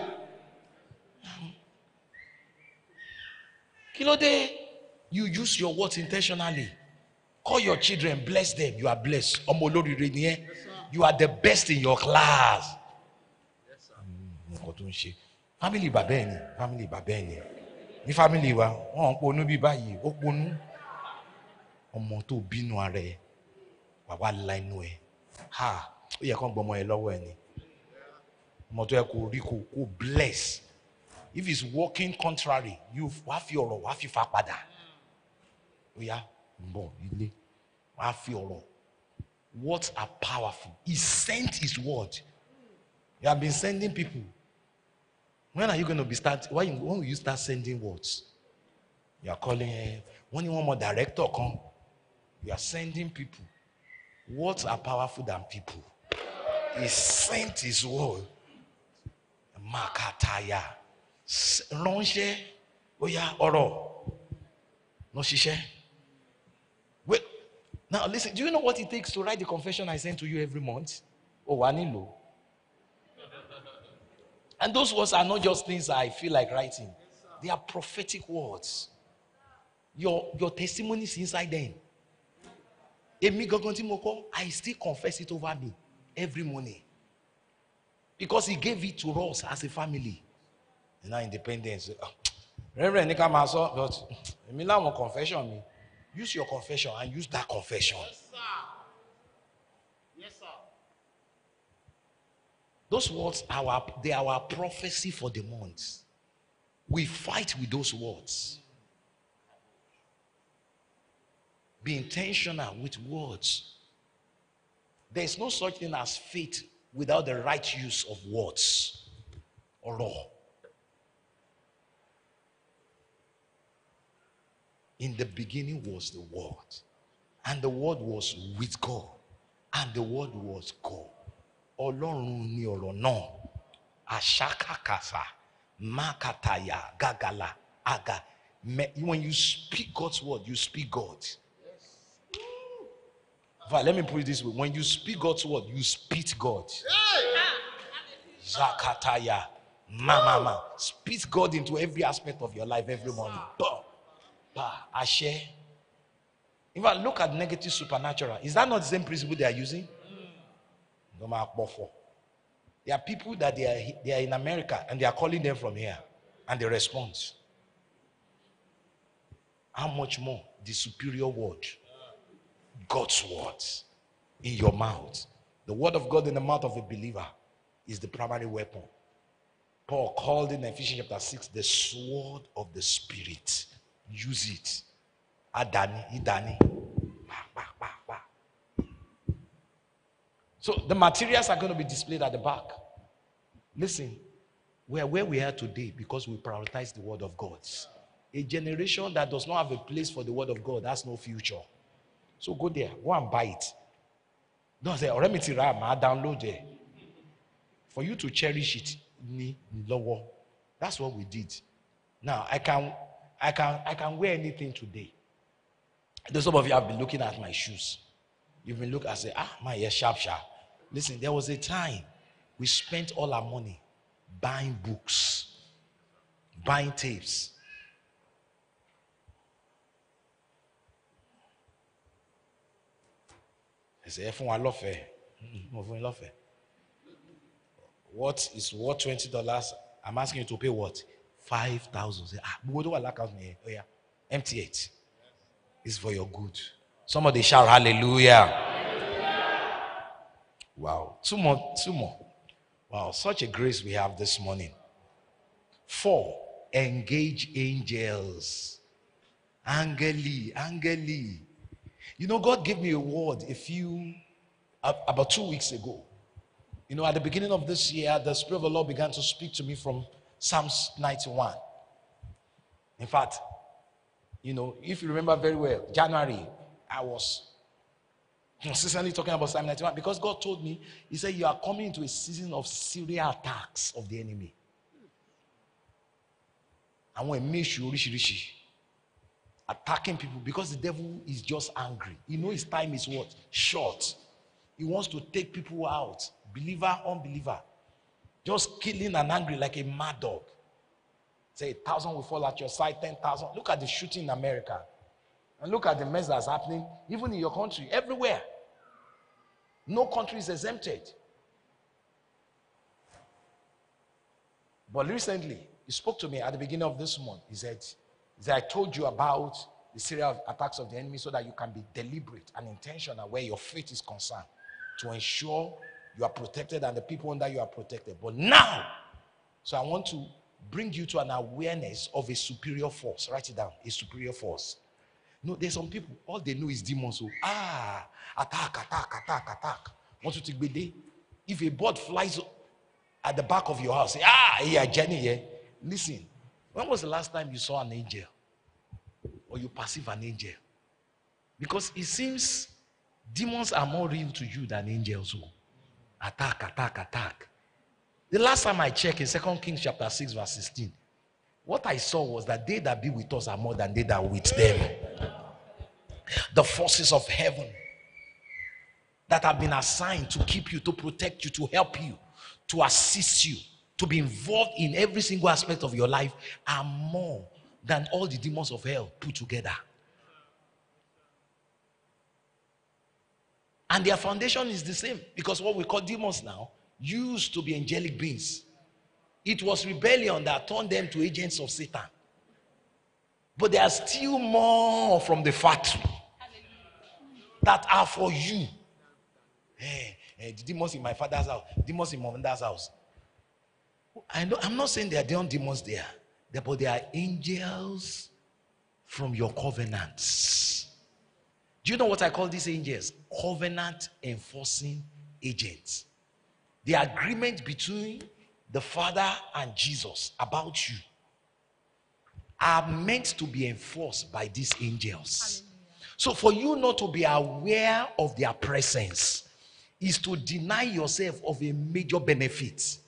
Kí ló dé? You use your words intentionally. Call your children, bless them. You are blessed. Ọmọ olóríire ni ẹ́. You are the best in your class. Mm, Nǹkan tó ń ṣe. Family bàbá ẹ̀ ni, family bàbá ẹ̀ ni. Ní family wa, wọ́n ń ponú bí báyìí, ó ponú. Ọmọ tó bínú ara ẹ̀, wà wá la inú ẹ̀. Ha! Ó yẹ kán gbọmọ ẹ lọ́wọ́ ẹ ni. Ọmọ tó yẹ kó rí kó kó bless. If it's working contrary, you wá fi ọ̀rọ̀ wá fi fa padà. Ó yá ń bọ̀ ilé, wá fi ọ̀rọ̀ Words are powerful. He sent his word. You have been sending people. When are you going to be start? When, when will you start sending words? You are calling eh, when you want more director come. You are sending people. Words are powerful than people. He sent his word. Makataya. Ránṣẹ́. Oya ọ̀rọ̀. No ṣiṣẹ́. Wait. Now listen, do you know what it takes to write the confession I send to you every month? Oh, Wanilo. And those words are not just things I feel like writing. They are prophetic words. Your, your testimony is inside them. I still confess it over me every morning. Because he gave it to us as a family. And now independence. Ah, Reverend Nika Maso, but me now confession me. Use your confession and use that confession. Yes, sir. Yes, sir. Those words are our, they are our prophecy for the month. We fight with those words. Be intentional with words. There is no such thing as faith without the right use of words or law. In the beginning was the Word, and the Word was with God, and the Word was God. Ọlọ́run ni ọ̀rọ̀ náà. Àṣàkàkàsà, Mákàtàyà, Gàgàlà, Àgà. When you speak God's word, you speak God. Fact, let me put it this way. When you speak God's word, you speak God. Zakataya. Mama. Speak God into every aspect of your life every morning. Bah. Bah. Ashe. In fact, look at negative supernatural. Is that not the same principle they are using? No matter what. There are people that they are, they are in America and they are calling them from here and they respond. How much more the superior word? God's word in your mouth. The word of God in the mouth of a believer is the primary weapon. Paul called in Ephesians chapter 6 the sword of the spirit. Use it. Adani, Idani. So the materials are going to be displayed at the back. Listen, we are where we are today because we prioritize the word of God. A generation that does not have a place for the word of God has no future. So go there, go and buy it. Don't say, I download it. For you to cherish it, lower. That's what we did. Now I can I can I can wear anything today. Those some of you have been looking at my shoes. You've been looking and say, ah, my ear sharp, sharp. Listen, there was a time we spent all our money buying books, buying tapes. Say, "Ẹ fún wa lọ́fẹ̀ẹ́." Mm, mo fún. What is worth twenty dollars? I'm asking you to pay what? Five thousand. Say, ah, gbogbo tó lákàtúntì mi yẹn, ó yá, empty it. It's for your good. Somebody shout hallelujah. Wow. Two more, two more. Wow, such a grace we have this morning. Four, engage angels. Angeli, Angeli. You know, God gave me a word a few, about two weeks ago. You know, at the beginning of this year, the Spirit of the Lord began to speak to me from Psalms 91. In fact, you know, if you remember very well, January, I was consistently talking about Psalm 91 because God told me, He said, You are coming into a season of serial attacks of the enemy. Àwọn ẹ̀mí èṣù oríṣiríṣi attacking people because the devil is just angry. You know his time is what? Short. He wants to take people out, believer, unbeliever. Just killing and angry like a mad dog. Say a thousand will fall at your side, ten thousand. Look at the shooting in America. And look at the mess that's happening, even in your country, everywhere. No country is exempted. But recently, he spoke to me at the beginning of this month. He said, said, I told you about the serial attacks of the enemy so that you can be deliberate and intentional where your faith is concerned to ensure you are protected and the people under you are protected. But now, so I want to bring you to an awareness of a superior force. Write it down a superior force. No, there's some people, all they know is demons. So, ah, attack, attack, attack, attack. Want to be there? If a bird flies at the back of your house, say, ah, yeah, Jenny, yeah. Listen, when was the last time you saw an angel? Or you perceive an angel? Because it seems demons are more real to you than angels. So, attack, attack, attack. The last time I checked in Second Kings chapter 6, verse 16, what I saw was that they that be with us are more than they that with them. The forces of heaven that have been assigned to keep you, to protect you, to help you, to assist you, to be involved in every single aspect of your life are more than all the demons of hell put together. And their foundation is the same because what we call demons now used to be angelic beings. It was rebellion that turned them to agents of Satan. But there are still more from the factory that are for you. Hey, hey, the demons in my father's house, demons in my mother's house. I know, I'm not saying they are only demons there, but they are angels from your covenants. Do you know what I call these angels? Covenant enforcing agents. The agreement between the Father and Jesus about you are meant to be enforced by these angels. So, for you not to be aware of their presence is to deny yourself of a major benefit.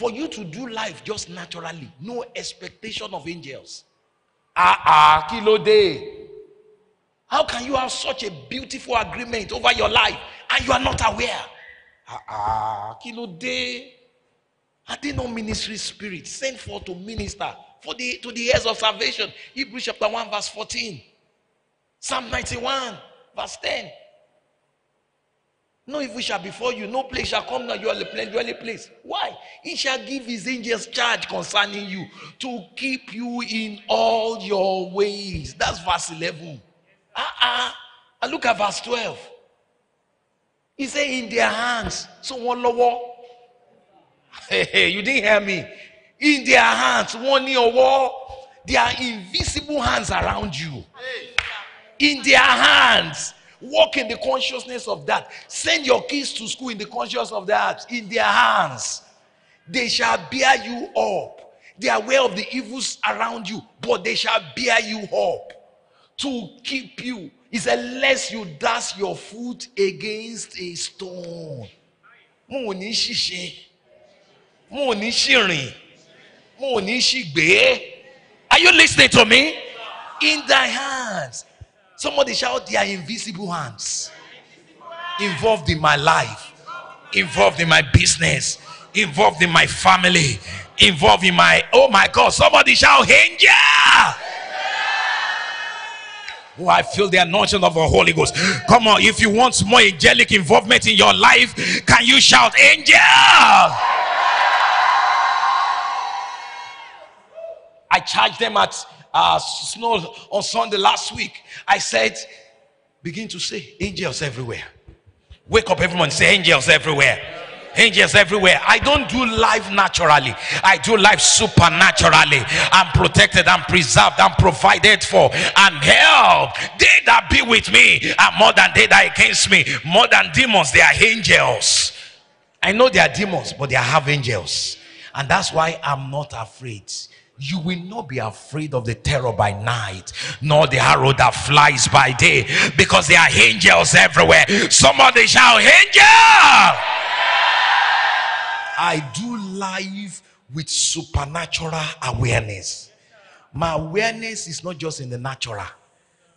For you to do life just naturally, no expectation of angels. Ah, ah, kilo day. How can you have such a beautiful agreement over your life and you are not aware? Ah, ah, kilo day. Are they not ministry spirit sent for to minister for the to the heirs of salvation? Hebrews chapter 1, verse 14. Psalm 91, verse 10. No evil shall befall you, no place shall come near your dwelling place. Why? He shall give his angels charge concerning you to keep you in all your ways. That's verse 11. Ah, uh-uh. look at verse 12. He said, In their hands. So one lower. Hey, hey, you didn't hear me. In their hands, one near wall. There are invisible hands around you. In their hands. Walk in the consciousness of that. Send your kids to school in the consciousness of that. In their hands. They shall bear you up. They are aware of the evils around you, but they shall bear you up to keep you. He said, Lest you dash your foot against a stone. Mo ní ṣìṣe. Mo ṣìgbé. Are you listening to me? In thy hands. Somebody shout, They are invisible hands. Involved in my life, involved in my business, involved in my family, involved in my, oh my God, somebody shout, Angel. Oh, I feel the anointing of the Holy Ghost. Come on, if you want more angelic involvement in your life, can you shout, Angel? I charge them at uh, Snow on Sunday last week. I said, begin to say, angels everywhere. Wake up, everyone, say, angels everywhere angels everywhere. I don't do life naturally, I do life supernaturally. I'm protected, I'm preserved, I'm provided for, I'm helped. They that be with me are more than they that against me, more than demons, they are angels. I know they are demons, but they have angels, and that's why I'm not afraid you will not be afraid of the terror by night, nor the arrow that flies by day, because there are angels everywhere. Somebody shout, Angel! I do life with supernatural awareness. My awareness is not just in the natural,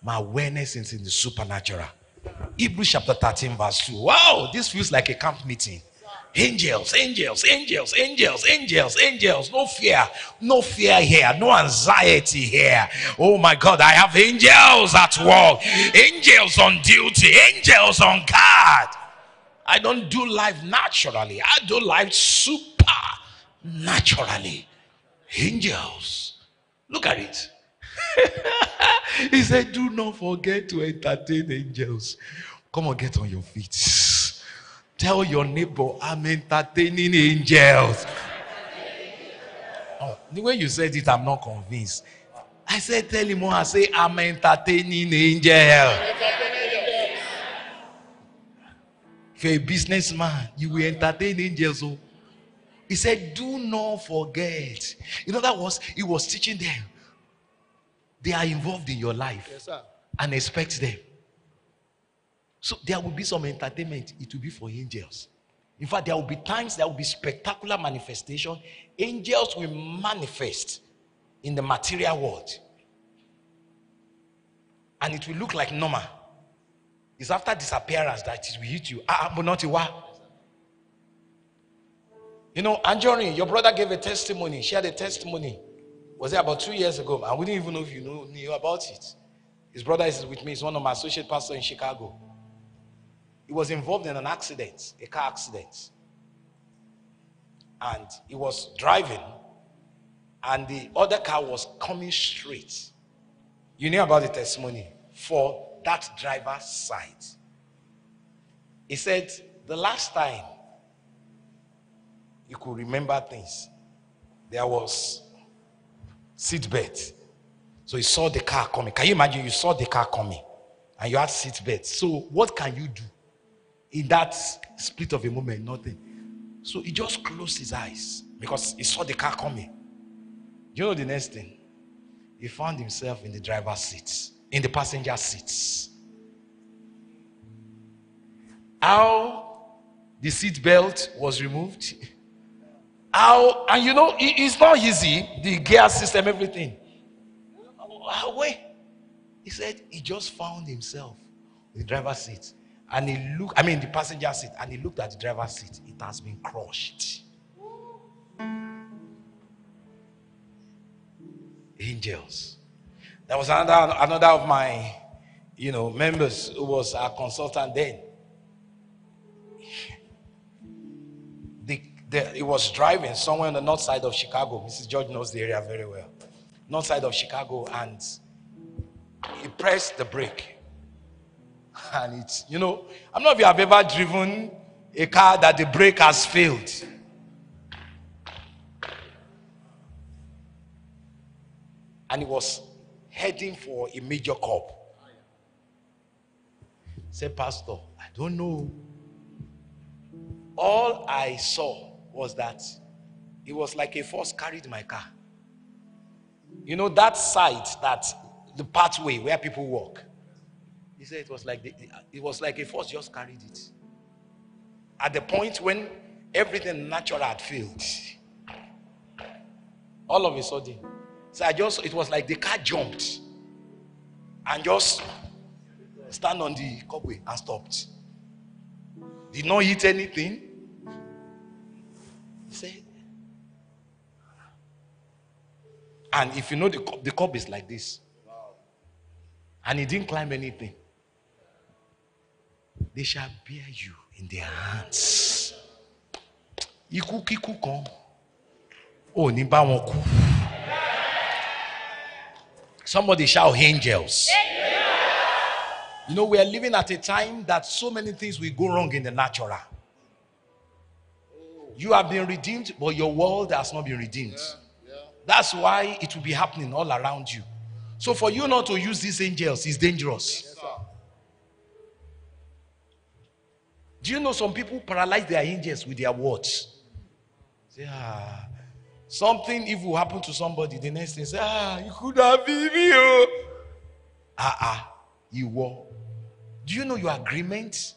my awareness is in the supernatural. Hebrews chapter 13, verse 2. Wow, this feels like a camp meeting. Angels, angels, angels, angels, angels, angels. No fear, no fear here, no anxiety here. Oh my God, I have angels at work, angels on duty, angels on guard. I don't do life naturally. I do life super naturally. Angels. Look at it. he said, Do not forget to entertain angels. Come on, get on your feet. Tell your neighbor, I'm entertaining angels. Oh, the way you said it, I'm not convinced. I said, tell him more. I say, I'm entertaining angel. If you're a businessman, you will entertain angels. Oh. He said, Do not forget. In other words, he was teaching them. They are involved in your life Yes, and expect them. So there will be some entertainment. It will be for angels. In fact, there will be times there will be spectacular manifestation. Angels will manifest in the material world. And it will look like normal. It's after disappearance that it will hit you. Ah, ah, but not a while. You know, Anjori, your brother gave a testimony, shared a testimony. Was it about two years ago? We didn't even know if you know, knew about it. His brother is with me, he's one of my associate pastors in Chicago. He was involved in an accident, a car accident. And he was driving, and the other car was coming straight. You know about the testimony for that driver's side. He said, The last time you could remember things, there was seat belt. So you saw the car coming. Can you imagine you saw the car coming and you had seat belt? So what can you do in that split of a moment? Nothing. So he just closed his eyes because he saw the car coming. You know the next thing? He found himself in the driver's seat, in the passenger seats. How the seat belt was removed. How, and you know, it- it's not easy, the gear system, everything. How-. He said he just found himself in the driver's seat. And he looked, I mean, the passenger seat, and he looked at the driver's seat. It has been crushed. Angels. There was another, another of my, you know, members who was a consultant then. The, the, he was driving somewhere on the north side of Chicago. Mrs. George knows the area very well. North side of Chicago, and he pressed the brake. And it's, you know, I don't know if you have ever driven a car that the brake has failed. And he was heading for a major curb. Said, Pastor, I don't know. All I saw was that it was like a force carried my car. You know that side, that the pathway where people walk. He said it was like the, it was like a force just carried it. At the point when everything natural had failed, all of a sudden, so I just it was like the car jumped and just stand on the cobway and stopped. Did not hit anything. He said, and if you know the cup, the cup is like this, and he didn't climb anything, they shall bear you in their hands. Ikú kíkú kan ò ní bá wọn kú. Somebody shout angels. You know, we are living at a time that so many things will go wrong in the natural. You have been redeemed, but your world has not been redeemed. That's why it will be happening all around you. So, for you not to use these angels is dangerous. Do you know some people paralyze their angels with their words? Say, ah, something evil happened to somebody. The next thing say, ah, you could have been me. oh." Ah, ah, you were. Do you know your agreement?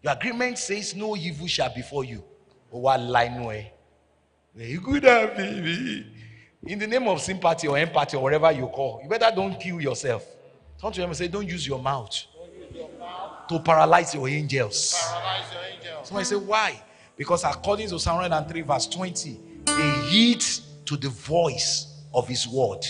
Your agreement says no evil shall befall you. Oh, what line way? You could have been. In the name of sympathy or empathy or whatever you call, you better don't kill yourself. Turn to them and say, don't use your mouth to paralyze your angels. Paralyze your angels. Somebody say, why? Because according to Psalm 103, verse 20, they heed to the voice of his word.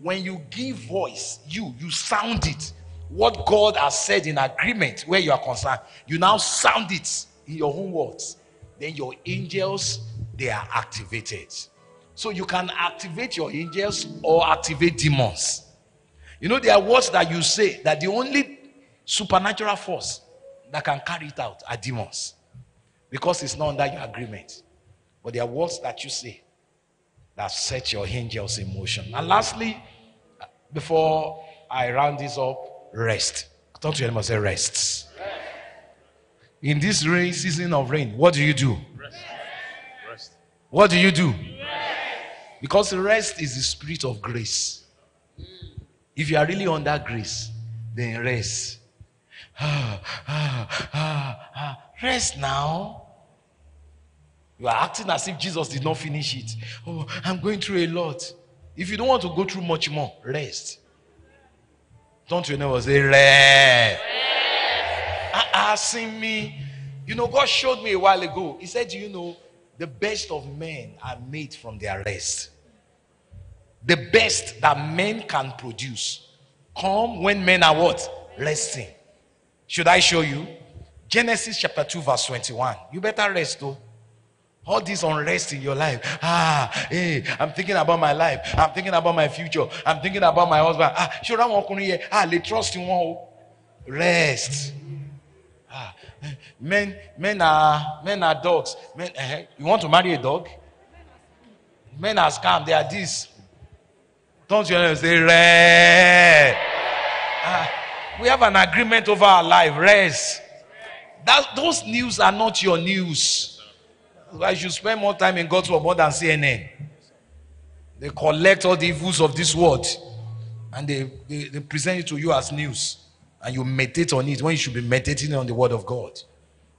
When you give voice, you you sound it. What God has said in agreement where you are concerned, you now sound it in your own words. Then your angels they are activated. So you can activate your angels or activate demons. You know, there are words that you say that the only supernatural force that can carry it out are demons because it's not under your agreement. But there are words that you say that set your angels in motion. And lastly, before I round this up, rest. Talk to your neighbor, say rests. In this rain season of rain, what do you do? Rest. What do you do? Because rest is the spirit of grace. If you are really under grace, then rest. Ah, ah, ah, ah. Rest now. You are acting as if Jesus did not finish it. Oh, I'm going through a lot. If you don't want to go through much more, rest. Don't you know? Say rest. Asking me. You know, God showed me a while ago. He said, You know, the best of men are made from their rest. The best that men can produce come when men are what? Resting. Should I show you? Genesis chapter 2, verse 21. You better rest though. All this unrest in your life. Ah, hey, I'm thinking about my life. I'm thinking about my future. I'm thinking about my husband. Ah, sure, I'm walking here. Ah, they trust in one. Rest. Ah, men, men are men are dogs. Men, uh, you want to marry a dog? Men are scam. They are this. Don't you? Say rest. Ah, we have an agreement over our life. Rest. That those news are not your news. I should spend more time in God's word more than CNN. They collect all the evils of this world and they, they, they present it to you as news. And you meditate on it when you should be meditating on the word of God.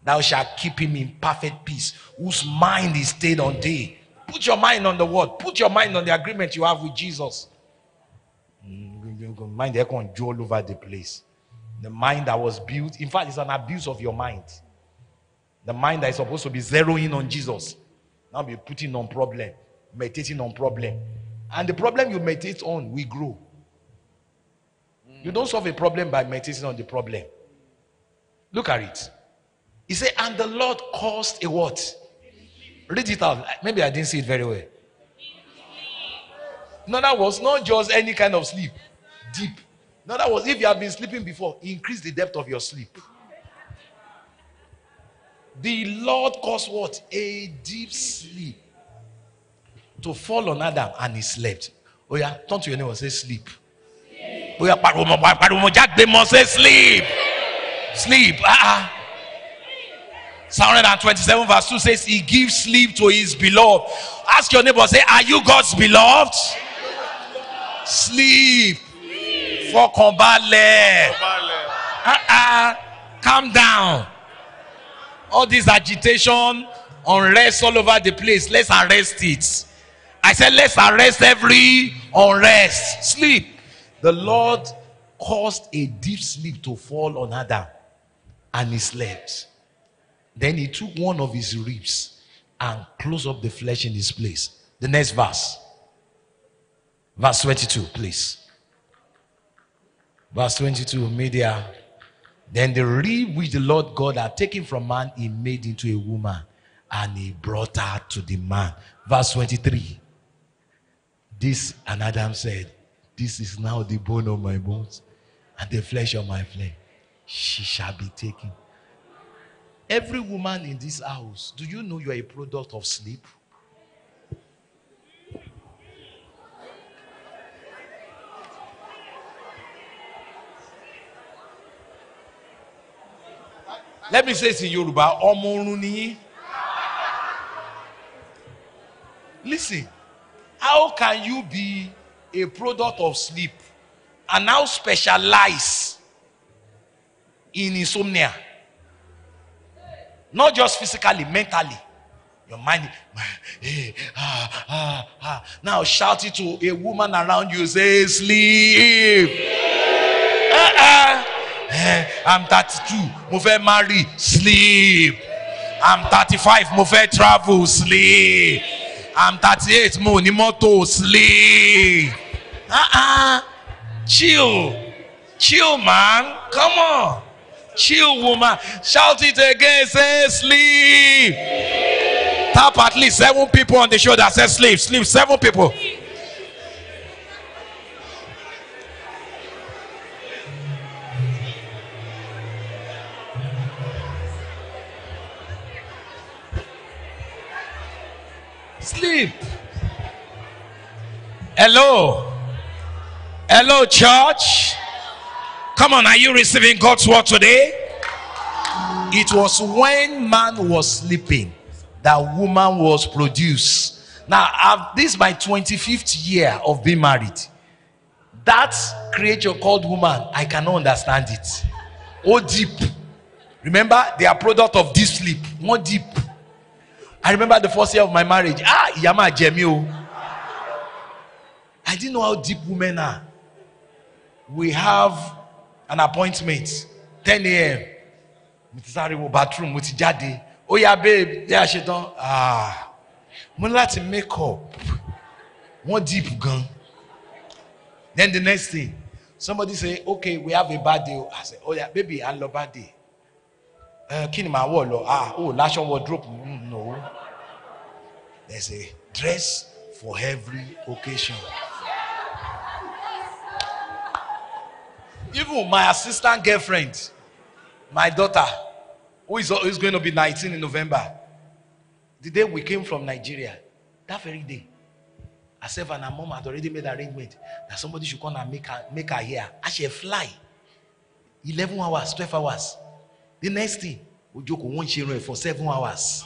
Thou shalt keep him in perfect peace, whose mind is stayed on thee. Put your mind on the word, put your mind on the agreement you have with Jesus. Mind they can all over the place. The mind that was built, in fact, it's an abuse of your mind. The mind that is supposed to be zeroing on Jesus, now be putting on problem, meditating on problem. And the problem you meditate on will grow. You don't solve a problem by meditating on the problem. Look at it. He said, and the Lord caused a what? Read it out. Maybe I didn't see it very well. No, that was not just any kind of sleep. Deep. No, that was if you have been sleeping before, increase the depth of your sleep. The Lord caused what? A deep sleep to fall on Adam and he slept. Oh yeah, turn to your neighbor say sleep. Oh yeah, say sleep. Sleep. Uh-uh. Psalm 127 verse 2 says he gives sleep to his beloved. Ask your neighbor, say, Are you God's beloved? Sleep. Fọkànbalẹ̀. Uh-uh. Calm down all this agitation, unrest all over the place. Let's arrest it. I said, let's arrest every unrest. Sleep. The Lord caused a deep sleep to fall on Adam, and he slept. Then he took one of his ribs and closed up the flesh in his place. The next verse. Verse 22, please. Verse 22, media. Then the rib which the Lord God had taken from man, he made into a woman and he brought her to the man. Verse 23. This, and Adam said, This is now the bone of my bones and the flesh of my flesh. She shall be taken. Every woman in this house, do you know you are a product of sleep? Let me say this in Yoruba. Ọmọ Listen, how can you be a product of sleep and now specialize in insomnia? Not just physically, mentally. Your mind, hey, ah, ah, ah. Now shout it to a woman around you, say, sleep. Uh-uh. Eh, I'm 32, mo fẹ́ marry, sleep. I'm 35, mo fẹ́ travel, sleep. I'm 38, mo ní mọ́tò, sleep. Uh-uh. Chill. Chill, man. Come on. Chill, woman. Shout it again. Say sleep. Tap at least seven people on the shoulder. Say sleep. Sleep. Seven people. Sleep. Hello. Hello, church. Come on, are you receiving God's word today? It was when man was sleeping that woman was produced. Now, I've, this is my 25th year of being married. That creature called woman, I cannot understand it. Oh, deep. Remember, they are product of deep sleep. More deep. I remember the first year of my marriage. Ah, Yama Jemio. I didn't know how deep women are. We have an appointment 10 a.m. mo ti sáré wo bathroom mo ti jáde ó yá babe a ṣe tán ah mo láti make up wọ́n deep gan then the next thing somebody say okay we have a bad day i say oh yeah baby ń lọ bad day kí ni màá wọ̀ lọ? Ah oh láṣọ wardrobe. Mm, no. They say dress for every occasion. even my assistant girlfriend my daughter who is, who going to be 19 in november the day we came from nigeria that very day herself and her mom had already made arrangement that somebody should come and make her make her hair. I should fly 11 hours 12 hours the next thing ojoko wọn ṣe irun ẹ for seven hours.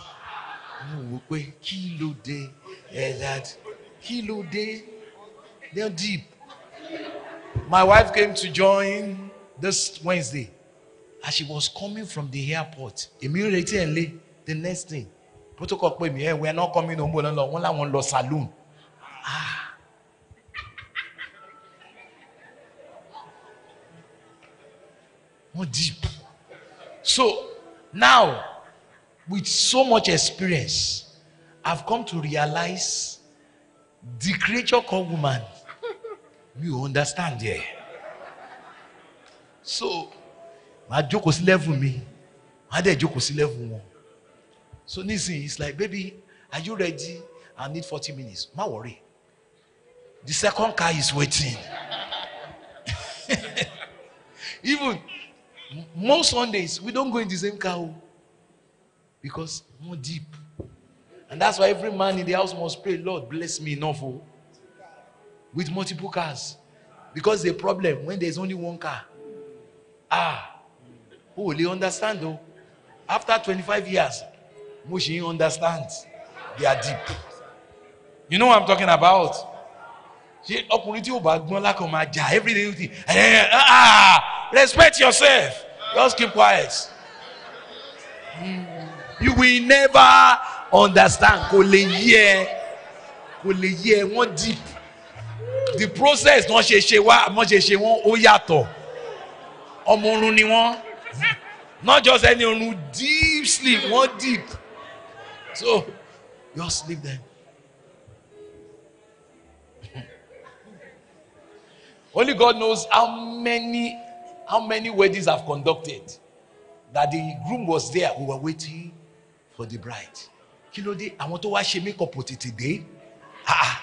Mo wò pé kí ló dé? Ẹ dad kí ló dé? Deep. My wife came to join this wednesday. As she was coming from the airport èmi ń retí ń the next thing protocol pè mí ẹ we are not coming home lọ wọn làwọn lọ saloon. Ah. Wọn deep so now with so much experience i've come to realize the creature called woman ò understand yẹ so màá jókòó sí level mi màá dẹ̀ jókòó sí level wọn. So nisin it's like baby are you ready? I need forty minutes. Má worry. The second car is waiting. Even most sundays we don go in the same car o because more deep. And that's why every man in the house must pray lord bless me enough o with multiple cars. Because the problem when there is only one car ah o lè understand o after twenty-five years mo ṣì ń understand they are deep. You know what i'm talking about? Ṣé ọkùnrin eh, ah respect yourself. Just keep quiet. You will never understand. Kò lè yí ẹ. Kò lè yí wọ́n deep. The process wọ́n ṣe ṣe wá wọ́n ṣe ṣe wọ́n ó yàtọ̀. Ọmọ orun ni wọ́n. Not just any orun deep sleep. Wọ́n deep. So just sleep them. Only God knows how many how many weddings I've conducted that the groom was there we were waiting for the bride. Kí ló dé àwọn tó wá ṣe makeup ò tètè dé? Ah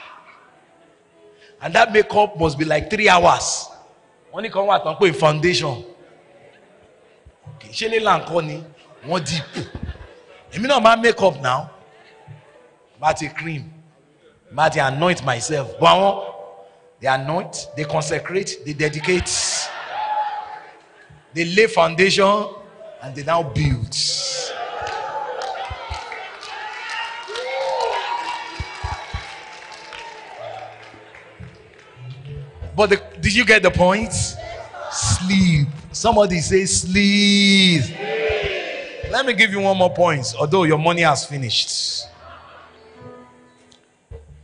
and that makeup must be like three hours. Wọ́n ní kan wà tán pé foundation. Ṣé lè là ń kọ́ ni? Wọ́n deep. Èmi náà máa make up now. Bá ti cream. Bá ti anoint myself. Bọ́ àwọn. They anoint, they consecrate, they dedicate, they lay foundation, and they now build. But the, did you get the point? Sleep. Somebody say sleep. Let me give you one more point, although your money has finished.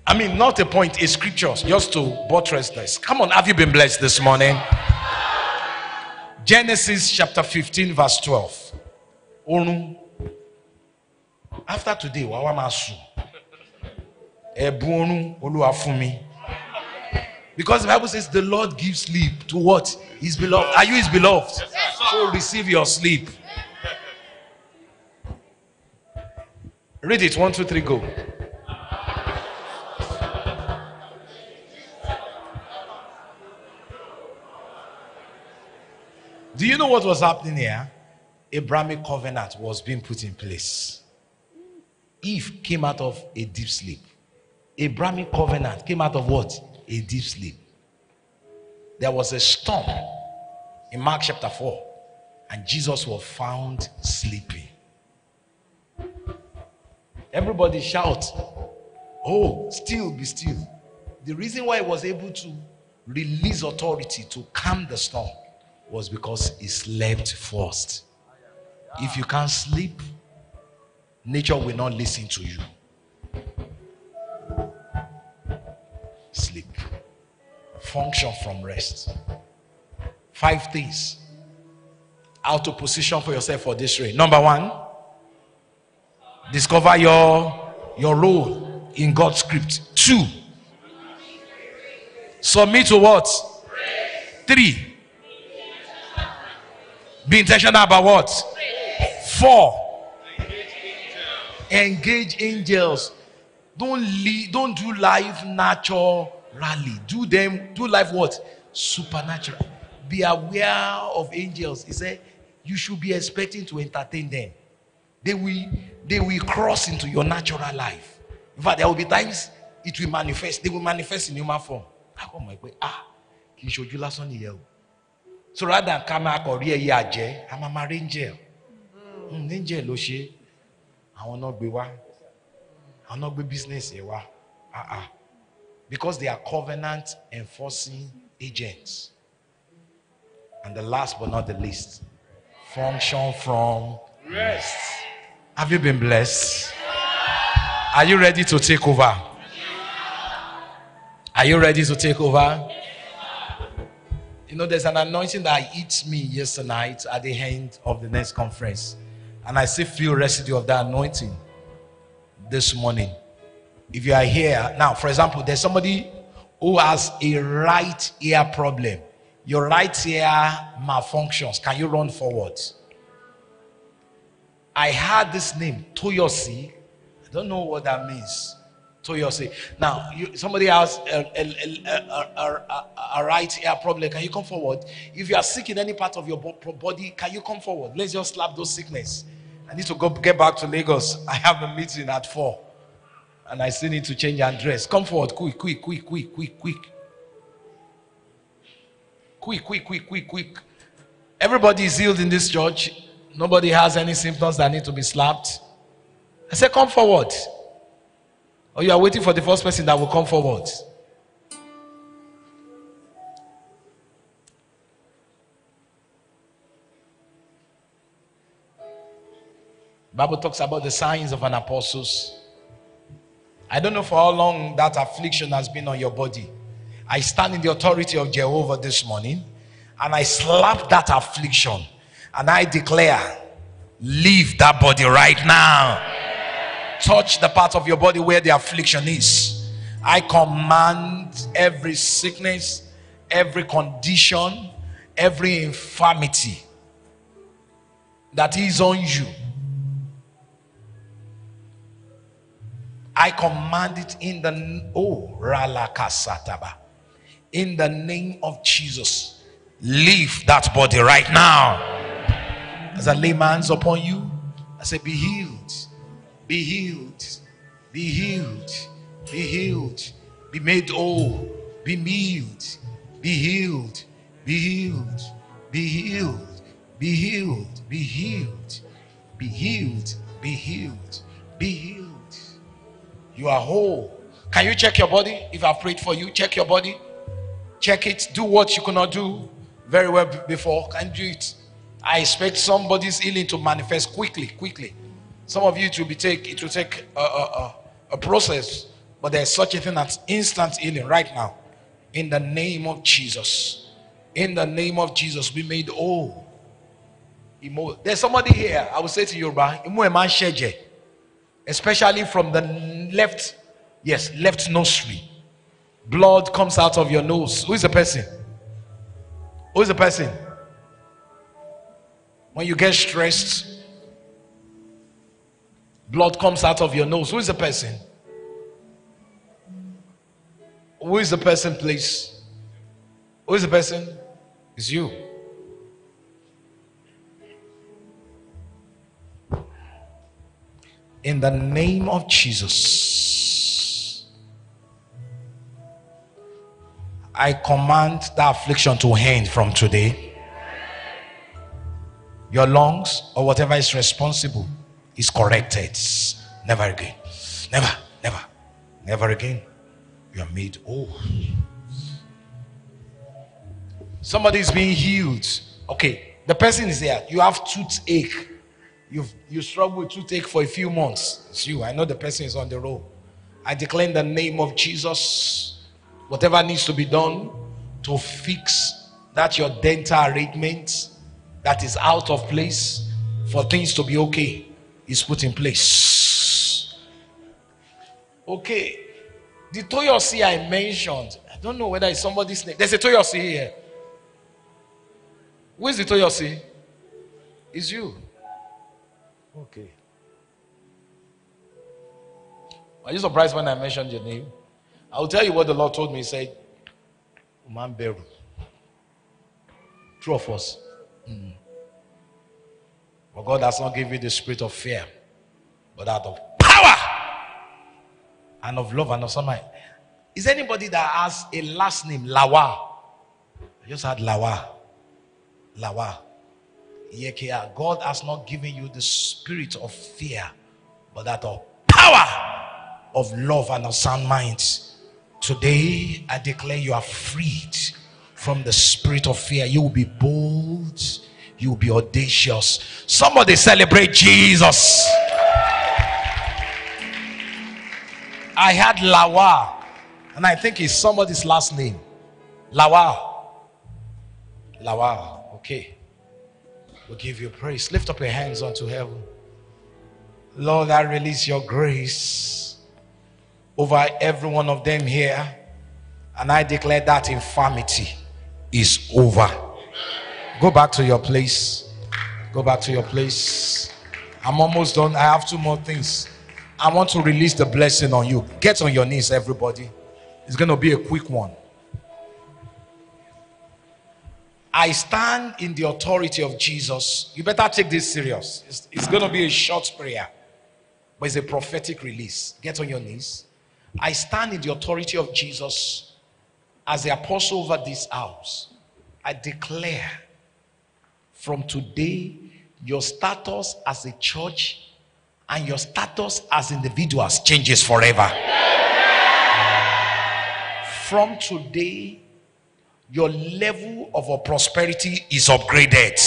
I mean, not a point, a scripture, just to buttress this. Come on, have you been blessed this morning? Genesis chapter 15, verse 12. Orun. After today, wàá wá máa sùn. Ẹ̀bùn orun Olúwa fún mi. Because the Bible says the Lord gives sleep to what? His beloved. Are you his beloved? So receive your sleep. Read it. One, two, three, go. Do you know what was happening here? Abrahamic covenant was being put in place. Eve came out of a deep sleep. Abrahamic covenant came out of what? a deep sleep. There was a storm in Mark chapter 4, and Jesus was found sleeping. Everybody shout, Oh, still be still. The reason why he was able to release authority to calm the storm was because he slept first. If you can't sleep, nature will not listen to you. Sleep. Function from rest. Five things. How to position for yourself for this rain. Number one, discover your your role in God's script. Two, submit to what? Three, be intentional about what? Four, engage angels. Don't lead, don't do life naturally. Do them, do life what? Supernatural. Be aware of angels. He said, you should be expecting to entertain them. They will, they will cross into your natural life. In fact, there will be times it will manifest. They will manifest in human form. Oh my God. Ah, kì í ṣojú lásán nìyẹn. So rather than ká máa kọ̀ rí ẹyẹ àjẹ́, a máa máa rí angel. Mm, angel ló ṣe. Àwọn náà gbé wá. Àwọn náà gbé business yẹn wá. Ah ah. Because they are covenant enforcing agents. And the last but not the least, function from rest. Have you been blessed? Are you ready to take over? Are you ready to take over? You know, there's an anointing that hit me yesterday at the end of the next conference. And I still feel residue of that anointing this morning. If you are here, now, for example, there's somebody who has a right ear problem. Your right ear malfunctions. Can you run forward? I heard this name, Toyosi. I don't know what that means. Toyosi. Now, you, somebody has a, a, a, a, right ear problem. Can you come forward? If you are sick in any part of your bo- body, can you come forward? Let's just slap those sickness. I need to go get back to Lagos. I have a meeting at four, and I still need to change and dress. Come forward, quick, quick, quick, quick, quick, quick, quick, quick, quick, quick, quick. Everybody is healed in this church. Nobody has any symptoms that need to be slapped. I said, come forward. Or you are waiting for the first person that will come forward. Bible talks about the signs of an apostles. I don't know for how long that affliction has been on your body. I stand in the authority of Jehovah this morning and I slap that affliction and I declare, leave that body right now. Touch the part of your body where the affliction is. I command every sickness, every condition, every infirmity that is on you. I command it in the oh ralakasataba. In the name of Jesus. Leave that body right now. As I lay my hands upon you, I say, Be healed, be healed, be healed, be healed, be made whole, be healed, be healed, be healed, be healed, be healed, be healed, be healed, be healed, be healed. You are whole. Can you check your body? If I've prayed for you, check your body. Check it. Do what you could not do very well before. Can you do it? I expect somebody's healing to manifest quickly, quickly. Some of you it will be take it will take a, a, a, process, but there's such a thing as instant healing right now. In the name of Jesus. In the name of Jesus, be made whole. There's somebody here. I will say to you, especially from the left, yes, left nostril. Blood comes out of your nose. Who is the person? Who is the person? When you get stressed, blood comes out of your nose. Who is the person? Who is the person, please? Who is the person? It's you. In the name of Jesus. I command that affliction to end from today. Your lungs or whatever is responsible is corrected. Never again. Never, never, never again. You are made whole. Somebody is being healed. Okay, the person is there. You have toothache. You've you struggle with toothache for a few months. It's you. I know the person is on the road. I declare in the name of Jesus, whatever needs to be done to fix that your dental arrangement that is out of place for things to be okay is put in place. Okay. The Toyosi I mentioned, I don't know whether it's somebody's name. There's a Toyosi here. Who is the Toyosi? It's you. Okay. Are you surprised when I mentioned your name? I'll tell you what the Lord told me. He said, Man Beru. True of us. Mm. But God has not given you the spirit of fear, but that of power and of love and of some mind. Is anybody that has a last name, Lawa? I just had Lawa. Lawa. Yekia. God has not given you the spirit of fear, but that of power, of love, and of sound mind. Today, I declare you are freed from the spirit of fear. You will be bold, you will be audacious. Somebody celebrate Jesus. I had Lawa, and I think it's somebody's last name. Lawa. Lawa. Okay. We'll give you praise. Lift up your hands unto heaven. Lord, I release your grace over every one of them here. And I declare that infirmity is over. Go back to your place. Go back to your place. I'm almost done. I have two more things. I want to release the blessing on you. Get on your knees, everybody. It's going to be a quick one. I stand in the authority of Jesus. You better take this serious. It's, it's going to be a short prayer, but it's a prophetic release. Get on your knees. I stand in the authority of Jesus as the apostle over this house. I declare from today your status as a church and your status as individuals changes forever. From today, your level of prosperity is upgraded.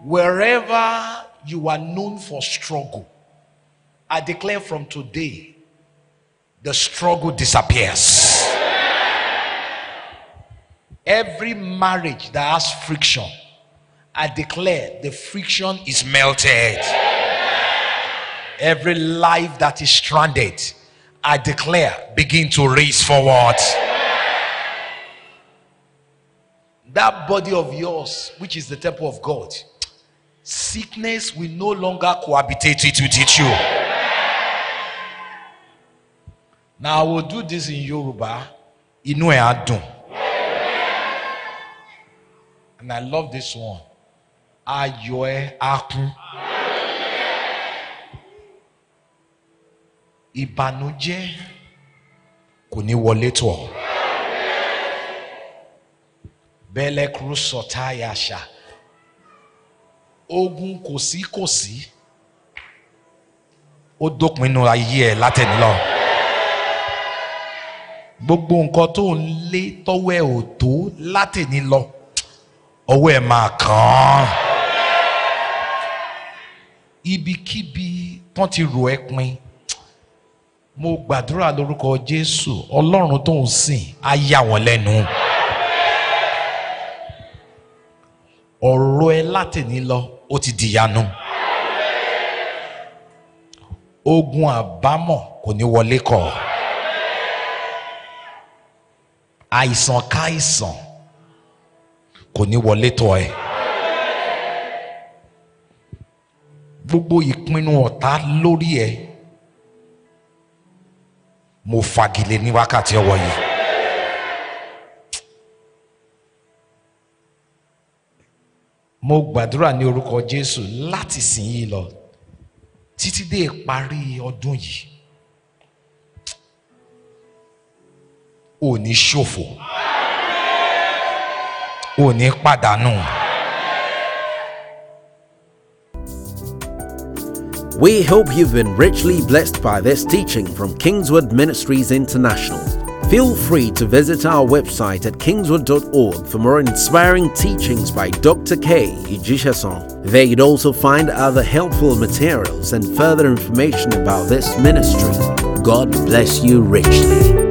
Wherever you are known for struggle, I declare from today, the struggle disappears. Every marriage that has friction, I declare the friction is melted. Every life that is stranded, I declare begin to race forward. That body of yours, which is the temple of God, sickness will no longer cohabitate it with you. Now I will do this in Yoruba. Inú ẹ̀ á dùn. And I love this one. Á kún. Ìbànújẹ́ kò ní wọlé tọ̀. Bẹ́lẹ̀ kúrú sọ̀tá yàṣà. Ogun kò sí kò sí. Ó dópin inú ayé ẹ̀ látẹ̀ní lọ. Gbogbo nǹkan tó ń lé tọ́wọ́ ẹ̀ ò. Ọwọ́ ẹ̀ máa kàn án. Ibikíbi tán ti rò ẹ́ pin mo gbàdúrà lórúkọ jésù ọlọ́run tó ń sìn á yà wọ́n lẹ́nu. ọ̀rọ̀ ẹ látẹ̀ní lọ ó ti dìyanu. ogun àbámọ̀ kò ní wọlé kọ̀. àìsàn káìsàn kò ní wọlé tọ̀ ẹ́. gbogbo ìpinnu ọ̀tá lórí ẹ̀ mo fagilé ní wákàtí ọwọ́ yìí. mo gbàdúrà ní orúkọ jésù láti sìn yìí lọ títí dé ìparí ọdún yìí ò ní ṣòfò ò ní pàdánù. We hope you've been richly blessed by this teaching from KingsWord Ministries International. Feel free to visit our website at kingsword.org for more inspiring teachings by Dr. Kay Ijisesan. There you'd also find other helpful materials and further information about this ministry. God bless you richly.